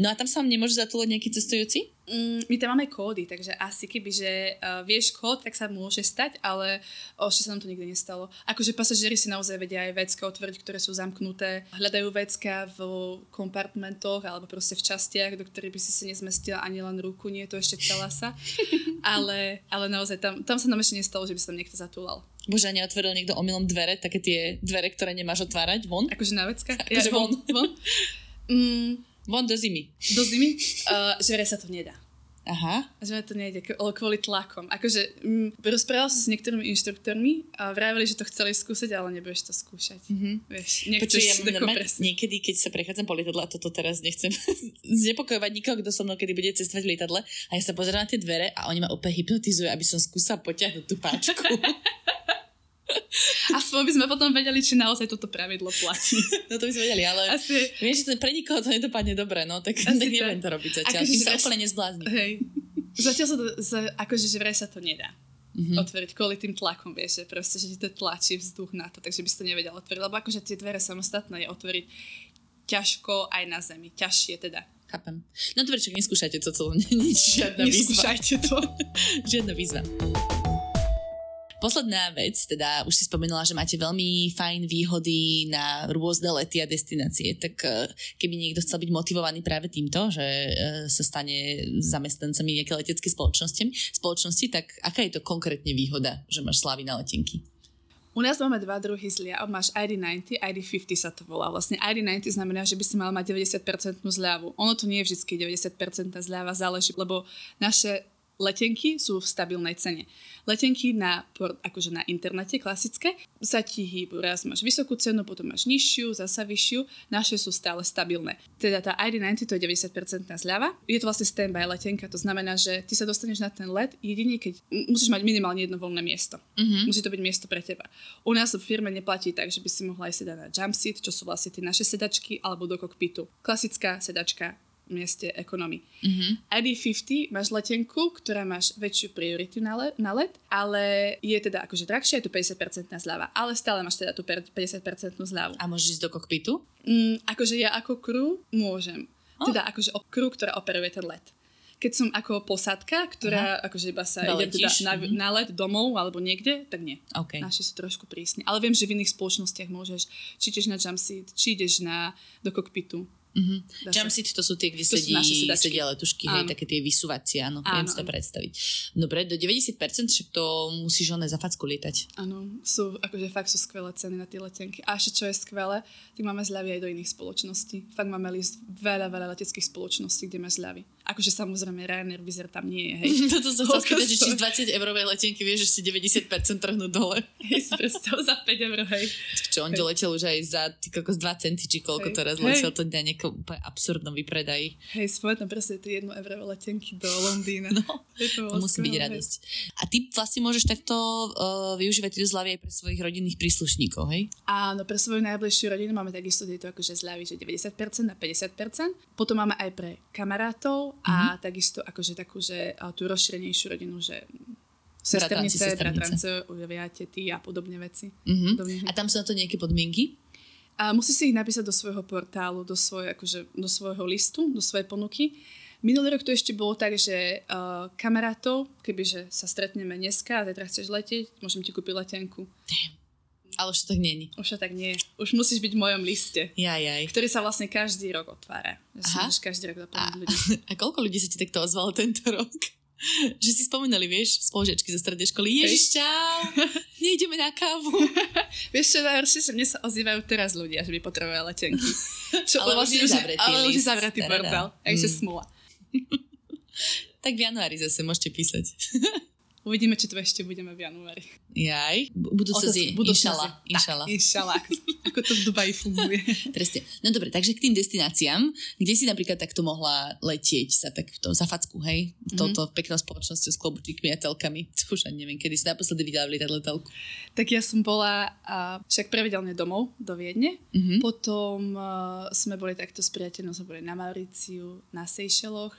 No a tam sa vám nemôžu zatúľať nejaký cestujúci? Mm, my tam máme kódy, takže asi keby, že uh, vieš kód, tak sa môže stať, ale ešte sa nám to nikdy nestalo. Akože pasažieri si naozaj vedia aj vecka otvoriť, ktoré sú zamknuté, hľadajú vecka v kompartmentoch alebo proste v častiach, do ktorých by si si nezmestila ani len ruku, nie je to ešte celá sa. ale, ale naozaj tam, tam sa nám ešte nestalo, že by sa tam niekto zatúlal. Bože, neotvoril niekto omylom dvere, také tie dvere, ktoré nemáš otvárať, von? Akože na vecka? Akože ja, von. von? Mm, von do zimy. Do zimy? Uh, že sa to nedá. Aha. Že to nejde kvôli tlakom. Akože mm, rozprávala som s niektorými inštruktormi a vravili, že to chceli skúsiť, ale nebudeš to skúšať. Mm-hmm. Vieš, nechceš ja normálne, niekedy, keď sa prechádzam po lietadle, a toto teraz nechcem znepokojovať nikoho, kto so mnou kedy bude cestovať v lietadle, a ja sa pozerám na tie dvere a oni ma úplne hypnotizujú, aby som skúsala potiahnuť tú páčku. Aspoň by sme potom vedeli, či naozaj toto pravidlo platí. No to by sme vedeli, ale Asi... vieš, že pre nikoho to nedopadne dobre, no tak, Asi tak neviem to robiť zatiaľ. Akože sa úplne nezblázni. Hej. Zatiaľ sa to, za, akože že vraj sa to nedá. Mm-hmm. otvoriť kvôli tým tlakom, vieš, že proste, že ti to tlačí vzduch na to, takže by si to nevedel otvoriť, lebo akože tie dvere samostatné je otvoriť ťažko aj na zemi, ťažšie teda. Chápem. No dobre, čo neskúšajte to, to nič, žiadna výzva. Neskúšajte to. žiadna výzva. Posledná vec, teda už si spomenula, že máte veľmi fajn výhody na rôzne lety a destinácie, tak e, keby niekto chcel byť motivovaný práve týmto, že e, sa stane zamestnancami nejaké letecké spoločnosti, spoločnosti, tak aká je to konkrétne výhoda, že máš slávy na letenky? U nás máme dva druhy zľav. Máš ID90, ID50 sa to volá. Vlastne ID90 znamená, že by si mal mať 90% zľavu. Ono to nie je vždy 90% zľava, záleží, lebo naše letenky sú v stabilnej cene. Letenky na, akože na internete klasické sa ti hýbu. Raz máš vysokú cenu, potom máš nižšiu, zasa vyššiu. Naše sú stále stabilné. Teda tá ID90 to je 90% zľava. Je to vlastne standby letenka, to znamená, že ty sa dostaneš na ten let jedine, keď musíš mať minimálne jedno voľné miesto. Mm-hmm. Musí to byť miesto pre teba. U nás v firme neplatí tak, že by si mohla aj sedať na jump seat, čo sú vlastne tie naše sedačky, alebo do kokpitu. Klasická sedačka mieste ekonomy. Mm-hmm. ID50 máš letenku, ktorá máš väčšiu prioritu na, le- na let, ale je teda akože drahšia, je to 50% zľava, ale stále máš teda tú 50% zľavu. A môžeš ísť do kokpitu? Mm, akože ja ako crew môžem. Oh. Teda akože crew, ktorá operuje ten let. Keď som ako posádka, ktorá Aha. akože iba sa ide teda na, mm-hmm. na let domov alebo niekde, tak nie. Okay. Naši sú trošku prísni. Ale viem, že v iných spoločnostiach môžeš, či ideš na jumpseat, či ideš na, do kokpitu. Mm-hmm. Jumpseat to sú tie, kde sedí, sedia letušky, hej, také tie vysúvacie, áno, áno viem si to predstaviť. Dobre, do 90% však to musíš oné za facku lietať. Áno, sú, akože fakt sú skvelé ceny na tie letenky. A ešte čo je skvelé, tak máme zľavy aj do iných spoločností. Fakt máme list veľa, veľa leteckých spoločností, kde máš zľavy. Akože samozrejme Ryanair Vizer tam nie je, hej. Toto sa chcel spýtať, že či z 20 eurovej letenky vieš, že si 90% trhnú dole. Hej, za 5 eur, hej. Čo, on hej. letel už aj za kokos 2 centy, či koľko hej. teraz letel to dňa nejakom úplne absurdnom vypredaji. Hej, spovedno presne tie 1 eurové letenky do Londýna. No, to, musí byť radosť. A ty vlastne môžeš takto uh, využívať tieto zľavy aj pre svojich rodinných príslušníkov, hej? Áno, pre svoju najbližšiu rodinu máme takisto tieto akože zľavy, že 90% a 50%. Potom máme aj pre kamarátov a mm-hmm. takisto akože takú, že tú rozšírenejšiu rodinu, že sesternice, bratrance, ujavia tety a podobne veci. Mm-hmm. A tam sú na to nejaké podmienky? A musí si ich napísať do svojho portálu, do, svoj, akože, do svojho listu, do svojej ponuky. Minulý rok to ešte bolo tak, že uh, kamarátov, kebyže sa stretneme dneska a zajtra chceš letieť, môžem ti kúpiť letenku. Ale už to tak nie Už to tak nie Už musíš byť v mojom liste. Jaj, jaj. Ktorý sa vlastne každý rok otvára. Aha. každý rok a, ľudí. A koľko ľudí sa ti takto ozvalo tento rok? že si spomínali, vieš, spolužiačky zo strednej školy, Ježiš, čau, nejdeme na kávu. vieš čo, najhoršie, že mne sa ozývajú teraz ľudia, že by potrebovali letenky. Čo, ale vlastne, už je zavretý Ale už je zavretý portál, takže mm. smula. tak v januári zase môžete písať. Uvidíme, či to ešte budeme v januári. Jaj, budúcnosť je inšala. Inšala. inšala, ako, to v Dubaji funguje. Presne. No dobre, takže k tým destináciám, kde si napríklad takto mohla letieť sa takto za facku, hej? Mm-hmm. Toto peknou spoločnosťou s klobučíkmi a telkami. To už ani neviem, kedy si naposledy videla lietadlo telku. Tak ja som bola uh, však pravidelne domov do Viedne. Mm-hmm. Potom uh, sme boli takto s priateľom, sme boli na Mauriciu, na Seychelloch.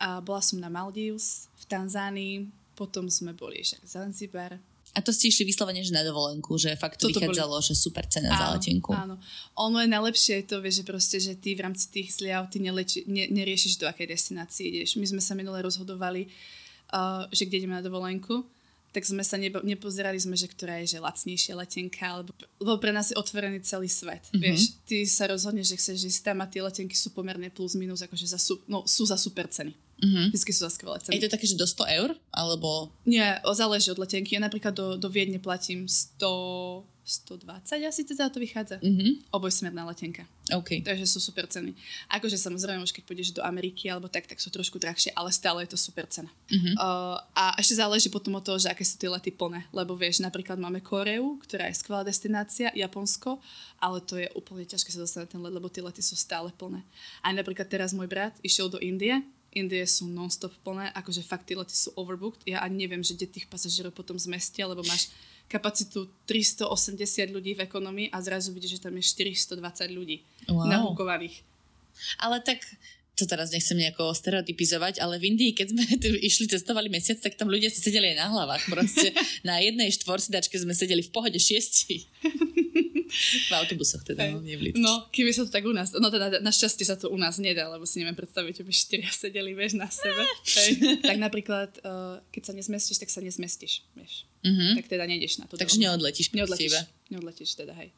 A bola som na Maldives, v Tanzánii, potom sme boli však Zanzibar. A to ste išli vyslovene, že na dovolenku, že fakt to Toto vychádzalo, boli... že super cena áno, za letenku. Áno. Ono je najlepšie to, vieš, že proste, že ty v rámci tých zliav ty neleči, ne, neriešiš do akej destinácie ideš. My sme sa minule rozhodovali, uh, že kde ideme na dovolenku, tak sme sa nebo, nepozerali sme, že ktorá je že lacnejšia letenka, lebo, lebo pre nás je otvorený celý svet. Mm-hmm. Vieš, ty sa rozhodneš, že chceš ísť tam a tie letenky sú pomerne plus minus, akože za, no, sú za super ceny. Mm-hmm. Vždycky sú za skvelé ceny. Je to také, že do 100 eur? Alebo... Nie, záleží od letenky. Ja napríklad do, do Viedne platím 100, 120 asi teda to vychádza. Mm-hmm. Obojsmerná letenka. Okay. Takže sú super ceny. Akože samozrejme už keď pôjdeš do Ameriky alebo tak, tak sú trošku drahšie, ale stále je to super cena. Mm-hmm. Uh, a ešte záleží potom od toho, že aké sú tie lety plné. Lebo vieš, napríklad máme Koreu, ktorá je skvelá destinácia, Japonsko, ale to je úplne ťažké sa dostať na ten let, lebo tie lety sú stále plné. A napríklad teraz môj brat išiel do Indie Indie sú non-stop plné, akože fakt tie lety sú overbooked. Ja ani neviem, že kde tých pasažierov potom zmestia, lebo máš kapacitu 380 ľudí v ekonomii a zrazu vidíš, že tam je 420 ľudí wow. nabukovaných. Ale tak to teraz nechcem nejako stereotypizovať, ale v Indii, keď sme tu išli, cestovali mesiac, tak tam ľudia si sedeli aj na hlavách. Proste na jednej štvorsidačke sme sedeli v pohode šiesti. v autobusoch teda, no, nie v No, keby sa to tak u nás, no teda našťastie sa to u nás nedá, lebo si neviem predstaviť, že by štyria sedeli, vieš, na sebe. Tak napríklad, uh, keď sa nezmestíš, tak sa nezmestíš, vieš. Mm-hmm. Tak teda nejdeš na to. Takže neodletíš. Neodletíš, neodletíš teda, hej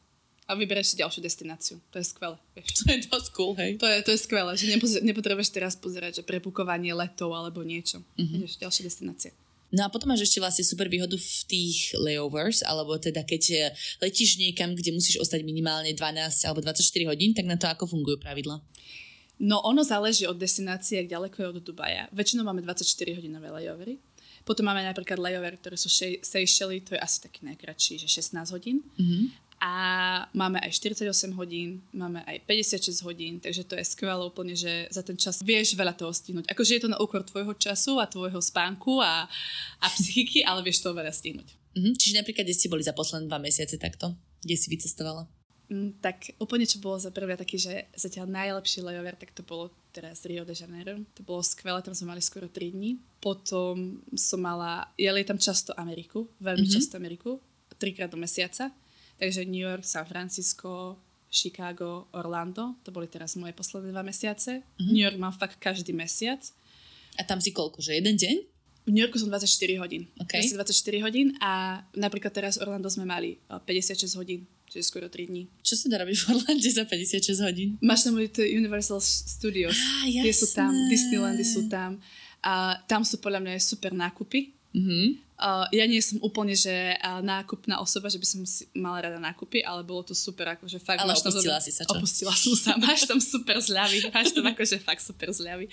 a vybereš si ďalšiu destináciu. To je skvelé. Vieš. To je dosť cool, hej. To je, to je skvelé, že nepotrebuješ teraz pozerať, že prepukovanie letov alebo niečo. Mm-hmm. Ideš ďalšia destinácia. No a potom máš ešte vlastne super výhodu v tých layovers, alebo teda keď eh, letíš niekam, kde musíš ostať minimálne 12 alebo 24 hodín, tak na to ako fungujú pravidla? No ono záleží od destinácie, ak ďaleko je od Dubaja. Väčšinou máme 24 hodinové layovery. Potom máme napríklad layover, ktoré sú Seychelles, to je asi taký najkratší, že 16 hodín. Mm-hmm a máme aj 48 hodín, máme aj 56 hodín, takže to je skvelé úplne, že za ten čas vieš veľa toho stihnúť. Akože je to na úkor tvojho času a tvojho spánku a, a psychiky, ale vieš toho veľa stihnúť. Mm-hmm. Čiže napríklad, kde ste boli za posledné dva mesiace takto? Kde si vycestovala? Mm, tak úplne, čo bolo za prvé taký, že zatiaľ najlepší layover, tak to bolo teraz Rio de Janeiro. To bolo skvelé, tam sme mali skoro 3 dní. Potom som mala, ja lietam často Ameriku, veľmi mm-hmm. často Ameriku, trikrát do mesiaca Takže New York, San Francisco, Chicago, Orlando, to boli teraz moje posledné dva mesiace. Mm-hmm. New York mám fakt každý mesiac. A tam si koľko, že jeden deň? V New Yorku som 24 hodín. Okay. 24 hodín a napríklad teraz v Orlando sme mali 56 eh, hodín, čiže skoro 3 dní. Čo sa dá robiť v Orlande za 56 hodín? Máš tam Universal Studios. Ah, Tie sú tam, Disneylandy sú tam. A tam sú podľa mňa super nákupy. Mm-hmm. Uh, ja nie som úplne, že uh, nákupná osoba, že by som si mala rada nákupy, ale bolo to super, akože fakt... Ale opustila tam, si sa čo? Opustila som sa, máš tam super zľavy, máš tam akože fakt super zľavy.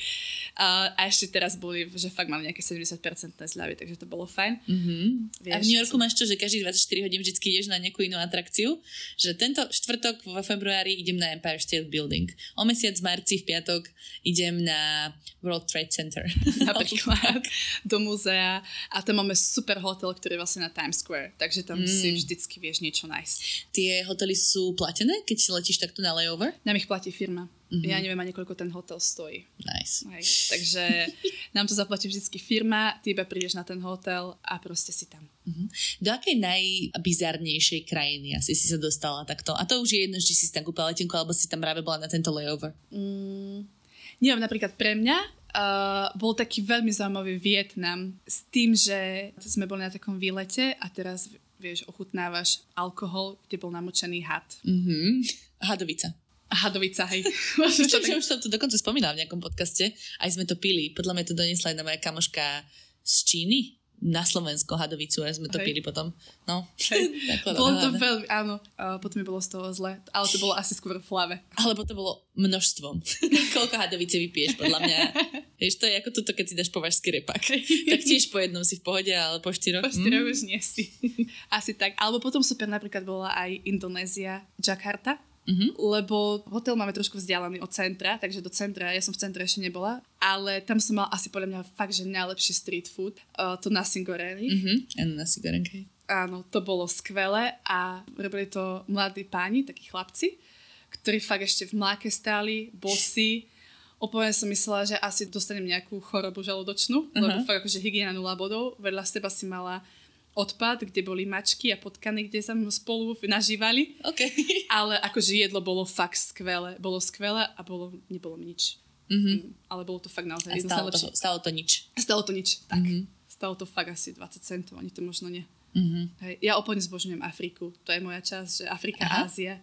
Uh, a ešte teraz boli, že fakt mám nejaké 70% zľavy, takže to bolo fajn. Mm-hmm. Vieš, a v New Yorku máš čo, že každých 24 hodín vždy ideš na nejakú inú atrakciu, že tento štvrtok vo februári idem na Empire State Building. O mesiac v marci v piatok idem na World Trade Center. Napríklad do múzea a tam máme super hotel, ktorý je vlastne na Times Square, takže tam mm. si vždycky vieš niečo nájsť. Tie hotely sú platené, keď letíš takto na layover? Nám ich platí firma. Mm-hmm. Ja neviem ani koľko ten hotel stojí. Nice. Hej. Takže nám to zaplatí vždycky firma, ty iba prídeš na ten hotel a proste si tam. Mm-hmm. Do akej najbizarnejšej krajiny asi si sa dostala takto? A to už je jedno, či si si tam kúpila letenku, alebo si tam práve bola na tento layover. Mm, neviem, napríklad pre mňa Uh, bol taký veľmi zaujímavý Vietnam s tým, že sme boli na takom výlete a teraz vieš, ochutnávaš alkohol, kde bol namočený had. Mm-hmm. Hadovica. Hadovica, hej. Myslím, tak... že už som to dokonca spomínala v nejakom podcaste. Aj sme to pili. Podľa mňa to doniesla jedna moja kamoška z Číny na Slovensko Hadovicu a sme to pili potom. No. bolo to veľmi, áno. Uh, potom mi bolo z toho zle, ale to bolo asi skôr v hlave. Alebo to bolo množstvom. Koľko Hadovice vypiješ, podľa mňa. Vieš, to je ako toto, keď si dáš považský repak. tak tiež po jednom si v pohode, ale po štyroch... Po štyroch mm. už nie si. asi tak. Alebo potom super napríklad bola aj Indonézia, Jakarta Uh-huh. Lebo hotel máme trošku vzdialený od centra, takže do centra, ja som v centre ešte nebola, ale tam som mal asi podľa mňa fakt, že najlepší street food, uh, to nasi. Uh-huh. nasi goreng, Áno, to bolo skvelé a robili to mladí páni, takí chlapci, ktorí fakt ešte v mláke stáli, bosy. Úplne som myslela, že asi dostanem nejakú chorobu žalúdočnú, uh-huh. lebo fakt akože hygiena nula bodov. Vedľa seba si mala odpad, kde boli mačky a potkany, kde sa spolu nažívali. Okay. Ale akože jedlo bolo fakt skvelé. Bolo skvelé a bolo, nebolo mi nič. Mm-hmm. Mm, ale bolo to fakt naozaj jedno stalo, to, stalo to nič. Stalo to nič, tak. Mm-hmm. Stalo to fakt asi 20 centov, ani to možno nie. Mm-hmm. Hej. Ja úplne zbožňujem Afriku. To je moja časť, že Afrika, Aha. Ázia.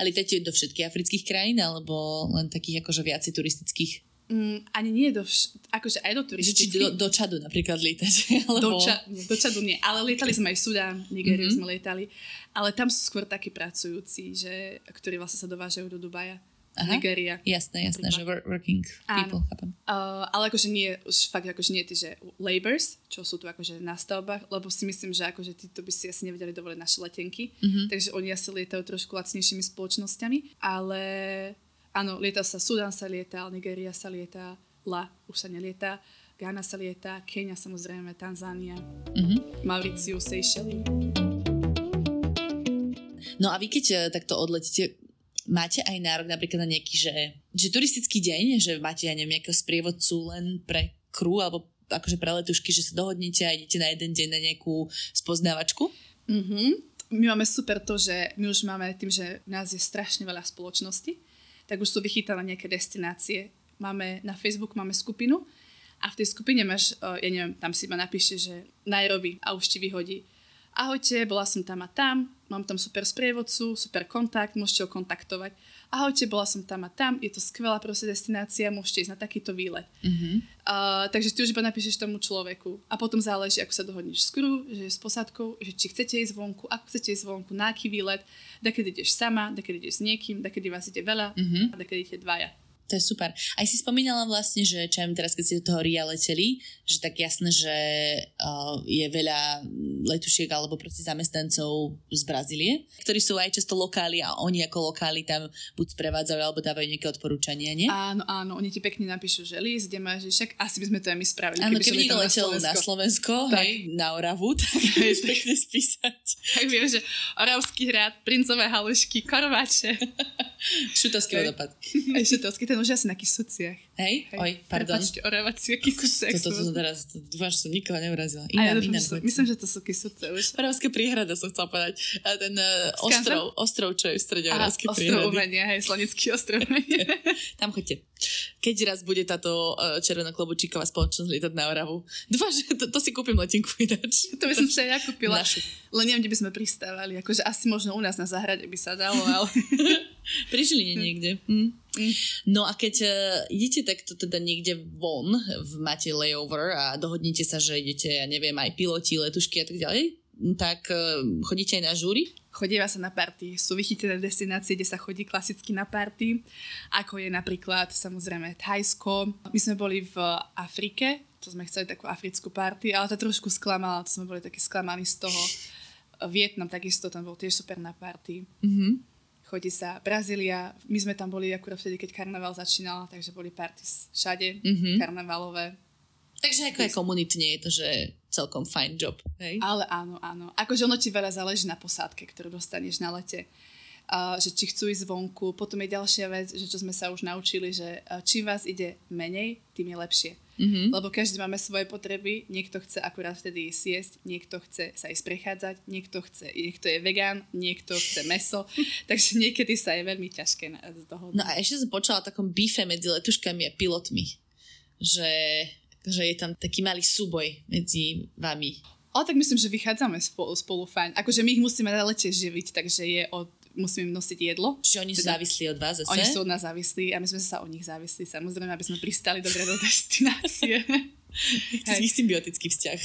Ale lietate do všetkých afrických krajín, alebo len takých akože viacej turistických? Mm, ani nie do, vš- akože aj do turistických. Či do, do Čadu napríklad lietať? Alebo... Do, ča- nie, do Čadu nie, ale lietali sme aj Sudán, Nigériu mm-hmm. sme lietali, ale tam sú skôr takí pracujúci, že, ktorí vlastne sa dovážajú do Dubaja. Aha, Nigeria. Jasné, jasné, že working people, chápem. Uh, ale akože nie, už fakt akože nie tí, že labors, čo sú tu akože na stavbách, lebo si myslím, že akože títo by si asi nevedeli dovoliť naše letenky, mm-hmm. takže oni asi lietajú trošku lacnejšími spoločnosťami, ale Áno, lieta sa, Sudan sa lieta, Nigeria sa lieta, La už sa nelieta, Ghana sa lieta, Kenia samozrejme, Tanzánia, mm-hmm. Mauricius, Seychelles. No a vy keď eh, takto odletíte, máte aj nárok napríklad na nejaký, že, že turistický deň, že máte, ja neviem, nejakého sprievodcu len pre crew, alebo akože pre letušky, že sa dohodnete a idete na jeden deň na nejakú spoznávačku? Mm-hmm. My máme super to, že my už máme tým, že nás je strašne veľa spoločností, tak už sú vychytané nejaké destinácie. Máme na Facebook máme skupinu a v tej skupine máš, ja neviem, tam si ma napíše, že Nairobi a už ti vyhodí. Ahojte, bola som tam a tam, mám tam super sprievodcu, super kontakt, môžete ho kontaktovať ahojte, bola som tam a tam, je to skvelá proste destinácia, môžete ísť na takýto výlet. Mm-hmm. Uh, takže ty už iba napíšeš tomu človeku a potom záleží, ako sa dohodneš s crew, že s posádkou, že či chcete ísť vonku, ako chcete ísť vonku, na aký výlet, da keď ideš sama, da keď ideš s niekým, da keď vás ide veľa mm-hmm. a da keď idete dvaja. To je super. Aj si spomínala vlastne, že čo teraz, keď ste do toho RIA leteli, že tak jasné, že uh, je veľa letušiek alebo proste zamestnancov z Brazílie, ktorí sú aj často lokáli a oni ako lokáli tam buď sprevádzajú alebo dávajú nejaké odporúčania, nie? Áno, áno, oni ti pekne napíšu, že list, kde máš, že však asi by sme to aj my spravili. Áno, keby, keby niekto letel na Slovensko, tak. hej, na Oravu, tak vieš pekne spísať. Tak viem, že Oravský hrad, princové halušky, korvače. Šutovský vodopad. Aj šutovský, ten už asi na Kisuciach. Hej, Hej. oj, pardon. Prepačte, Orávacie Kisuce. Toto to, to, teraz, dúfam, že som nikoho neurazila. Iná, ja iná, som, myslím, že to sú Kisuce už. Oravské príhrada som chcela povedať. A ten uh, ostrov, ostrov, čo je v strede Oravské príhrady. Ostrov umenia, hej, Slanický ostrov umenia. Tam choďte. Keď raz bude táto uh, červeno-klobučíková spoločnosť lietať na Oravu. Dúfam, že to, to si kúpim letinku ináč. To by som sa ja kúpila. Našu. Len neviem, kde by sme pristávali. Akože asi možno u nás na záhrade by sa dalo, ale... Pri Žiline niekde. Hm. No a keď uh, idete takto teda niekde von, v máte layover a dohodnite sa, že idete, ja neviem, aj piloti, letušky a tak ďalej, tak uh, chodíte aj na žúry? Chodíva sa na party. Sú vychytené destinácie, kde sa chodí klasicky na party, ako je napríklad samozrejme Thajsko. My sme boli v Afrike, to sme chceli takú africkú party, ale to trošku sklamala, to sme boli takí sklamaní z toho. Vietnam takisto, tam bol tiež super na party. Mm-hmm chodí sa Brazília, my sme tam boli akurát vtedy, keď karneval začínal, takže boli parties všade, mm-hmm. karnevalové. Takže ako aj komunitne je to, že celkom fajn job, hej? Ale áno, áno. Akože ono ti veľa záleží na posádke, ktorú dostaneš na lete. Uh, že či chcú ísť vonku. Potom je ďalšia vec, že čo sme sa už naučili, že uh, čím vás ide menej, tým je lepšie. Mm-hmm. Lebo každý máme svoje potreby, niekto chce akurát vtedy siesť, niekto chce sa ísť prechádzať, niekto chce, niekto je vegán, niekto chce meso, takže niekedy sa je veľmi ťažké z toho. No a ešte som počula o takom bife medzi letuškami a pilotmi, že, že je tam taký malý súboj medzi vami. O, tak myslím, že vychádzame spolu, spolu fajn. Akože my ich musíme na lete živiť, takže je od musíme im nosiť jedlo. Čiže oni sú teda, závislí od vás zase? Oni sú od nás závislí a my sme sa o nich závislí, samozrejme, aby sme pristali dobre do destinácie. Taký symbiotický vzťah.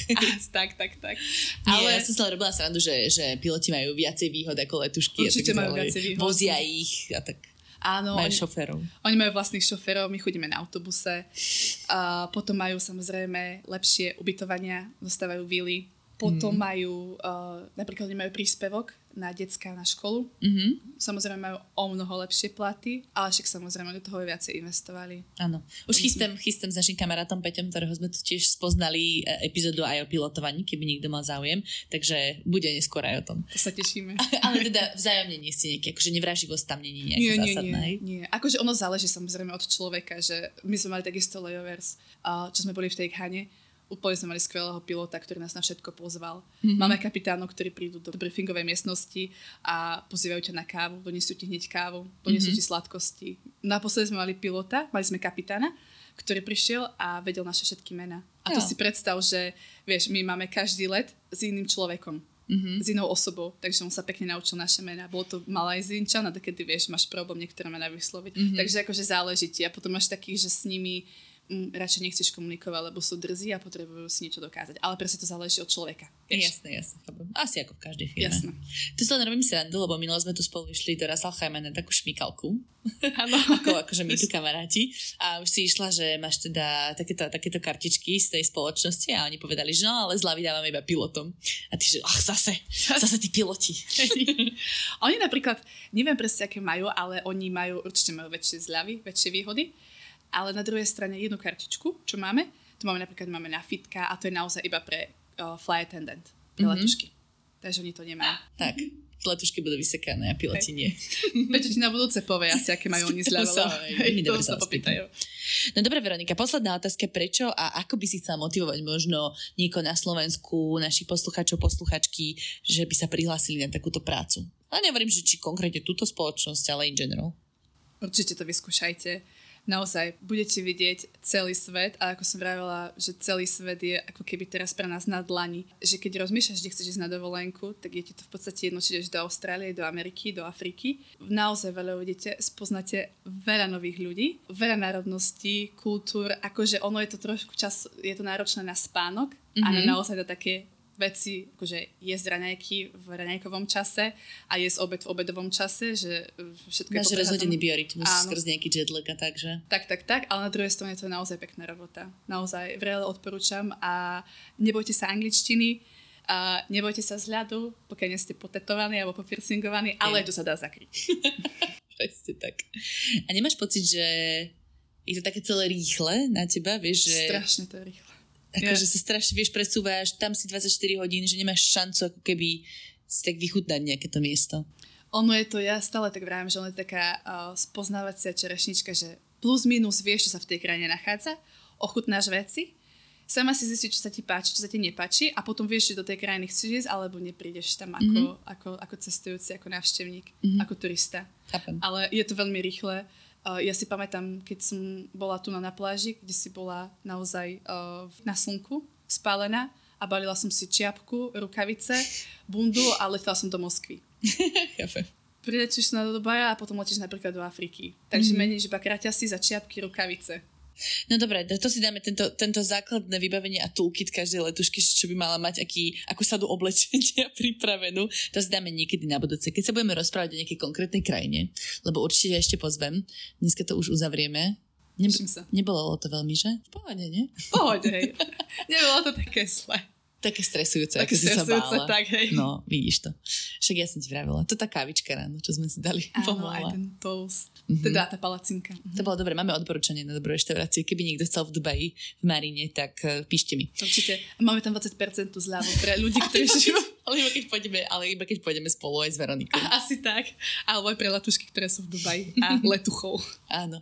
tak, tak, tak. Ale ja som sa robila srandu, že, že piloti majú viacej výhod ako letušky. Určite majú viacej výhod. Vozia ich a tak. Áno. Majú oni, šoférov. Oni majú vlastných šoférov, my chodíme na autobuse. A potom majú samozrejme lepšie ubytovania, dostávajú vily. Potom mm. majú, uh, napríklad oni majú príspevok na decka na školu. Mm-hmm. Samozrejme majú o mnoho lepšie platy, ale však samozrejme do toho viacej investovali. Áno. Už chystám, chystám s našim kamarátom Peťom, ktorého sme tu tiež spoznali e, epizódu aj o pilotovaní, keby niekto mal záujem, takže bude neskôr aj o tom. To sa tešíme. ale teda vzájomne nie ste nejaké, akože nevraživosť tam není nejaká nie, zásadná. Nie, nie, nie. Akože ono záleží samozrejme od človeka, že my sme mali takisto layovers, čo sme boli v tej khane, úplne sme mali skvelého pilota, ktorý nás na všetko pozval. Mm-hmm. Máme kapitánov, ktorí prídu do briefingovej miestnosti a pozývajú ťa na kávu, donesú ti hneď kávu, donesú mm-hmm. ti sladkosti. Naposledy sme mali pilota, mali sme kapitána, ktorý prišiel a vedel naše všetky mená. A to si predstav, že vieš, my máme každý let s iným človekom. Mm-hmm. s inou osobou, takže on sa pekne naučil naše mená. Bolo to Malajzínčan a keď ty vieš, máš problém niektoré mená vysloviť. Mm-hmm. Takže akože záleží ti. A potom máš takých, že s nimi m, radšej nechceš komunikovať, lebo sú drzí a potrebujú si niečo dokázať. Ale presne to záleží od človeka. Vieš? Jasné, jasné. Asi ako v každej firme. Jasné. Tu sa len robím srandu, lebo minule sme tu spolu išli do Rassalheime na takú šmikalku. Áno. ako, akože my tu kamaráti. A už si išla, že máš teda takéto, takéto kartičky z tej spoločnosti a oni povedali, že no, ale zľavy dávame iba pilotom. A ty, že ach, zase, zase tí piloti. oni napríklad, neviem presne, aké majú, ale oni majú, určite majú väčšie zľavy, väčšie výhody ale na druhej strane jednu kartičku, čo máme, to máme napríklad máme na fitka a to je naozaj iba pre uh, fly attendant, pre mm-hmm. letušky. Takže oni to nemajú. Tak, letušky budú vysekané a piloti nie. Prečo ti na budúce povie asi, aké majú oni zľavelo. to sa popýtajú. No dobre, Veronika, posledná otázka. Prečo a ako by si chcela motivovať možno niekoho na Slovensku, našich poslucháčov, posluchačky, že by sa prihlásili na takúto prácu? A nehovorím, že či konkrétne túto spoločnosť, ale in general. Určite to vyskúšajte naozaj budete vidieť celý svet a ako som vravela, že celý svet je ako keby teraz pre nás na dlani. Že keď rozmýšľaš, kde chceš ísť na dovolenku, tak je ti to v podstate jedno, či do Austrálie, do Ameriky, do Afriky. Naozaj veľa uvidíte, spoznáte veľa nových ľudí, veľa národností, kultúr, akože ono je to trošku čas, je to náročné na spánok mm-hmm. a na naozaj na také veci, akože jesť raňajky v raňajkovom čase a jesť obed v obedovom čase, že všetko Máš je rozhodený biorytmus skrz nejaký jetlag a tak, že? Tak, tak, tak, ale na druhej strane to je naozaj pekná robota. Naozaj, vrele odporúčam a nebojte sa angličtiny, a nebojte sa vzhľadu, pokiaľ nie ste potetovaní alebo popiercingovaní, ale to sa dá zakryť. Presne tak. A nemáš pocit, že je to také celé rýchle na teba, vieš, že... Strašne to je rýchle akože sa strašne, vieš, presúvaš, tam si 24 hodín, že nemáš šancu ako keby si tak vychutnať nejaké to miesto. Ono je to, ja stále tak vravím, že ono je taká uh, spoznávacia čerešnička, že plus minus vieš, čo sa v tej krajine nachádza, ochutnáš veci, sama si zistí, čo sa ti páči, čo sa ti nepáči a potom vieš, či do tej krajiny chceš ísť, alebo neprídeš tam ako, mm-hmm. ako, ako cestujúci, ako návštevník, mm-hmm. ako turista. Chápem. Ale je to veľmi rýchle Uh, ja si pamätám, keď som bola tu na, na pláži, kde si bola naozaj uh, na slnku, spálená a balila som si čiapku, rukavice, bundu a letela som do Moskvy. Priletíš na Dubaja a potom letíš napríklad do Afriky. Takže mm-hmm. meníš iba kraťasy za čiapky, rukavice. No dobre, to si dáme tento, tento základné vybavenie a toolkit každej letušky, čo by mala mať aký, akú sadu oblečenia pripravenú. To si dáme niekedy na budúce, keď sa budeme rozprávať o nejakej konkrétnej krajine, lebo určite ešte pozvem. Dneska to už uzavrieme. Neb- sa. Nebolo to veľmi, že? V pohode, nie? V pohode, hej. Nebolo to také zle. Také stresujúce, také ako stresujúce, si sa bála. tak hej. No, vidíš to. Však ja som ti vravela. To tá kávička ráno, čo sme si dali. Áno, aj ten toast. Mm-hmm. Teda tá palacinka. Mm-hmm. To bolo dobre. Máme odporúčanie na dobrú reštauráciu. Keby niekto chcel v Dubaji, v Marine, tak uh, píšte mi. Určite. Máme tam 20% zľavu pre ľudí, ktorí žijú. Ale, iba keď pôjdeme, ale iba keď pôjdeme spolu aj s Veronikou. Asi tak. Alebo aj pre letušky, ktoré sú v Dubaji a letuchov. Áno.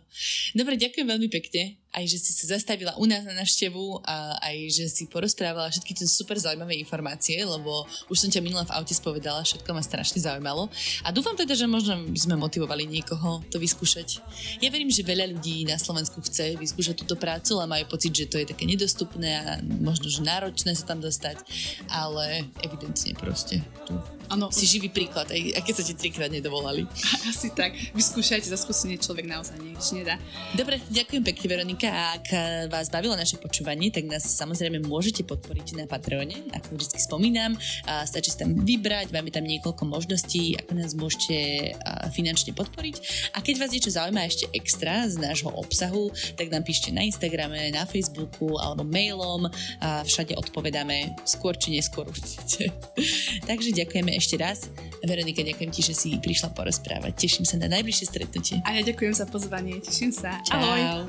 Dobre, ďakujem veľmi pekne aj že si sa zastavila u nás na návštevu a aj že si porozprávala všetky tie super zaujímavé informácie, lebo už som ťa minula v aute spovedala, všetko ma strašne zaujímalo. A dúfam teda, že možno by sme motivovali niekoho to vyskúšať. Ja verím, že veľa ľudí na Slovensku chce vyskúšať túto prácu, ale majú pocit, že to je také nedostupné a možno, že náročné sa tam dostať, ale evidentne krásne proste. Tu Ano. Si živý príklad, aj, aj keď sa ti trikrát nedovolali. Asi tak. Vyskúšajte, za skúsenie človek naozaj nič nedá. Dobre, ďakujem pekne Veronika. Ak vás bavilo naše počúvanie, tak nás samozrejme môžete podporiť na Patreone, ako vždy spomínam. A stačí sa tam vybrať, máme tam niekoľko možností, ako nás môžete finančne podporiť. A keď vás niečo zaujíma ešte extra z nášho obsahu, tak nám píšte na Instagrame, na Facebooku alebo mailom a všade odpovedáme skôr či neskôr určite. Takže ďakujeme ešte raz. Veronika, ďakujem ti, že si prišla porozprávať. Teším sa na najbližšie stretnutie. A ja ďakujem za pozvanie, teším sa. Čau. Ahoj.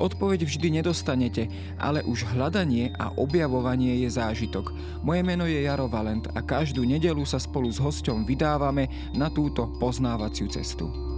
Odpoveď vždy nedostanete, ale už hľadanie a objavovanie je zážitok. Moje meno je Jaro Valent a každú nedelu sa spolu s hosťom vydávame na túto poznávaciu cestu.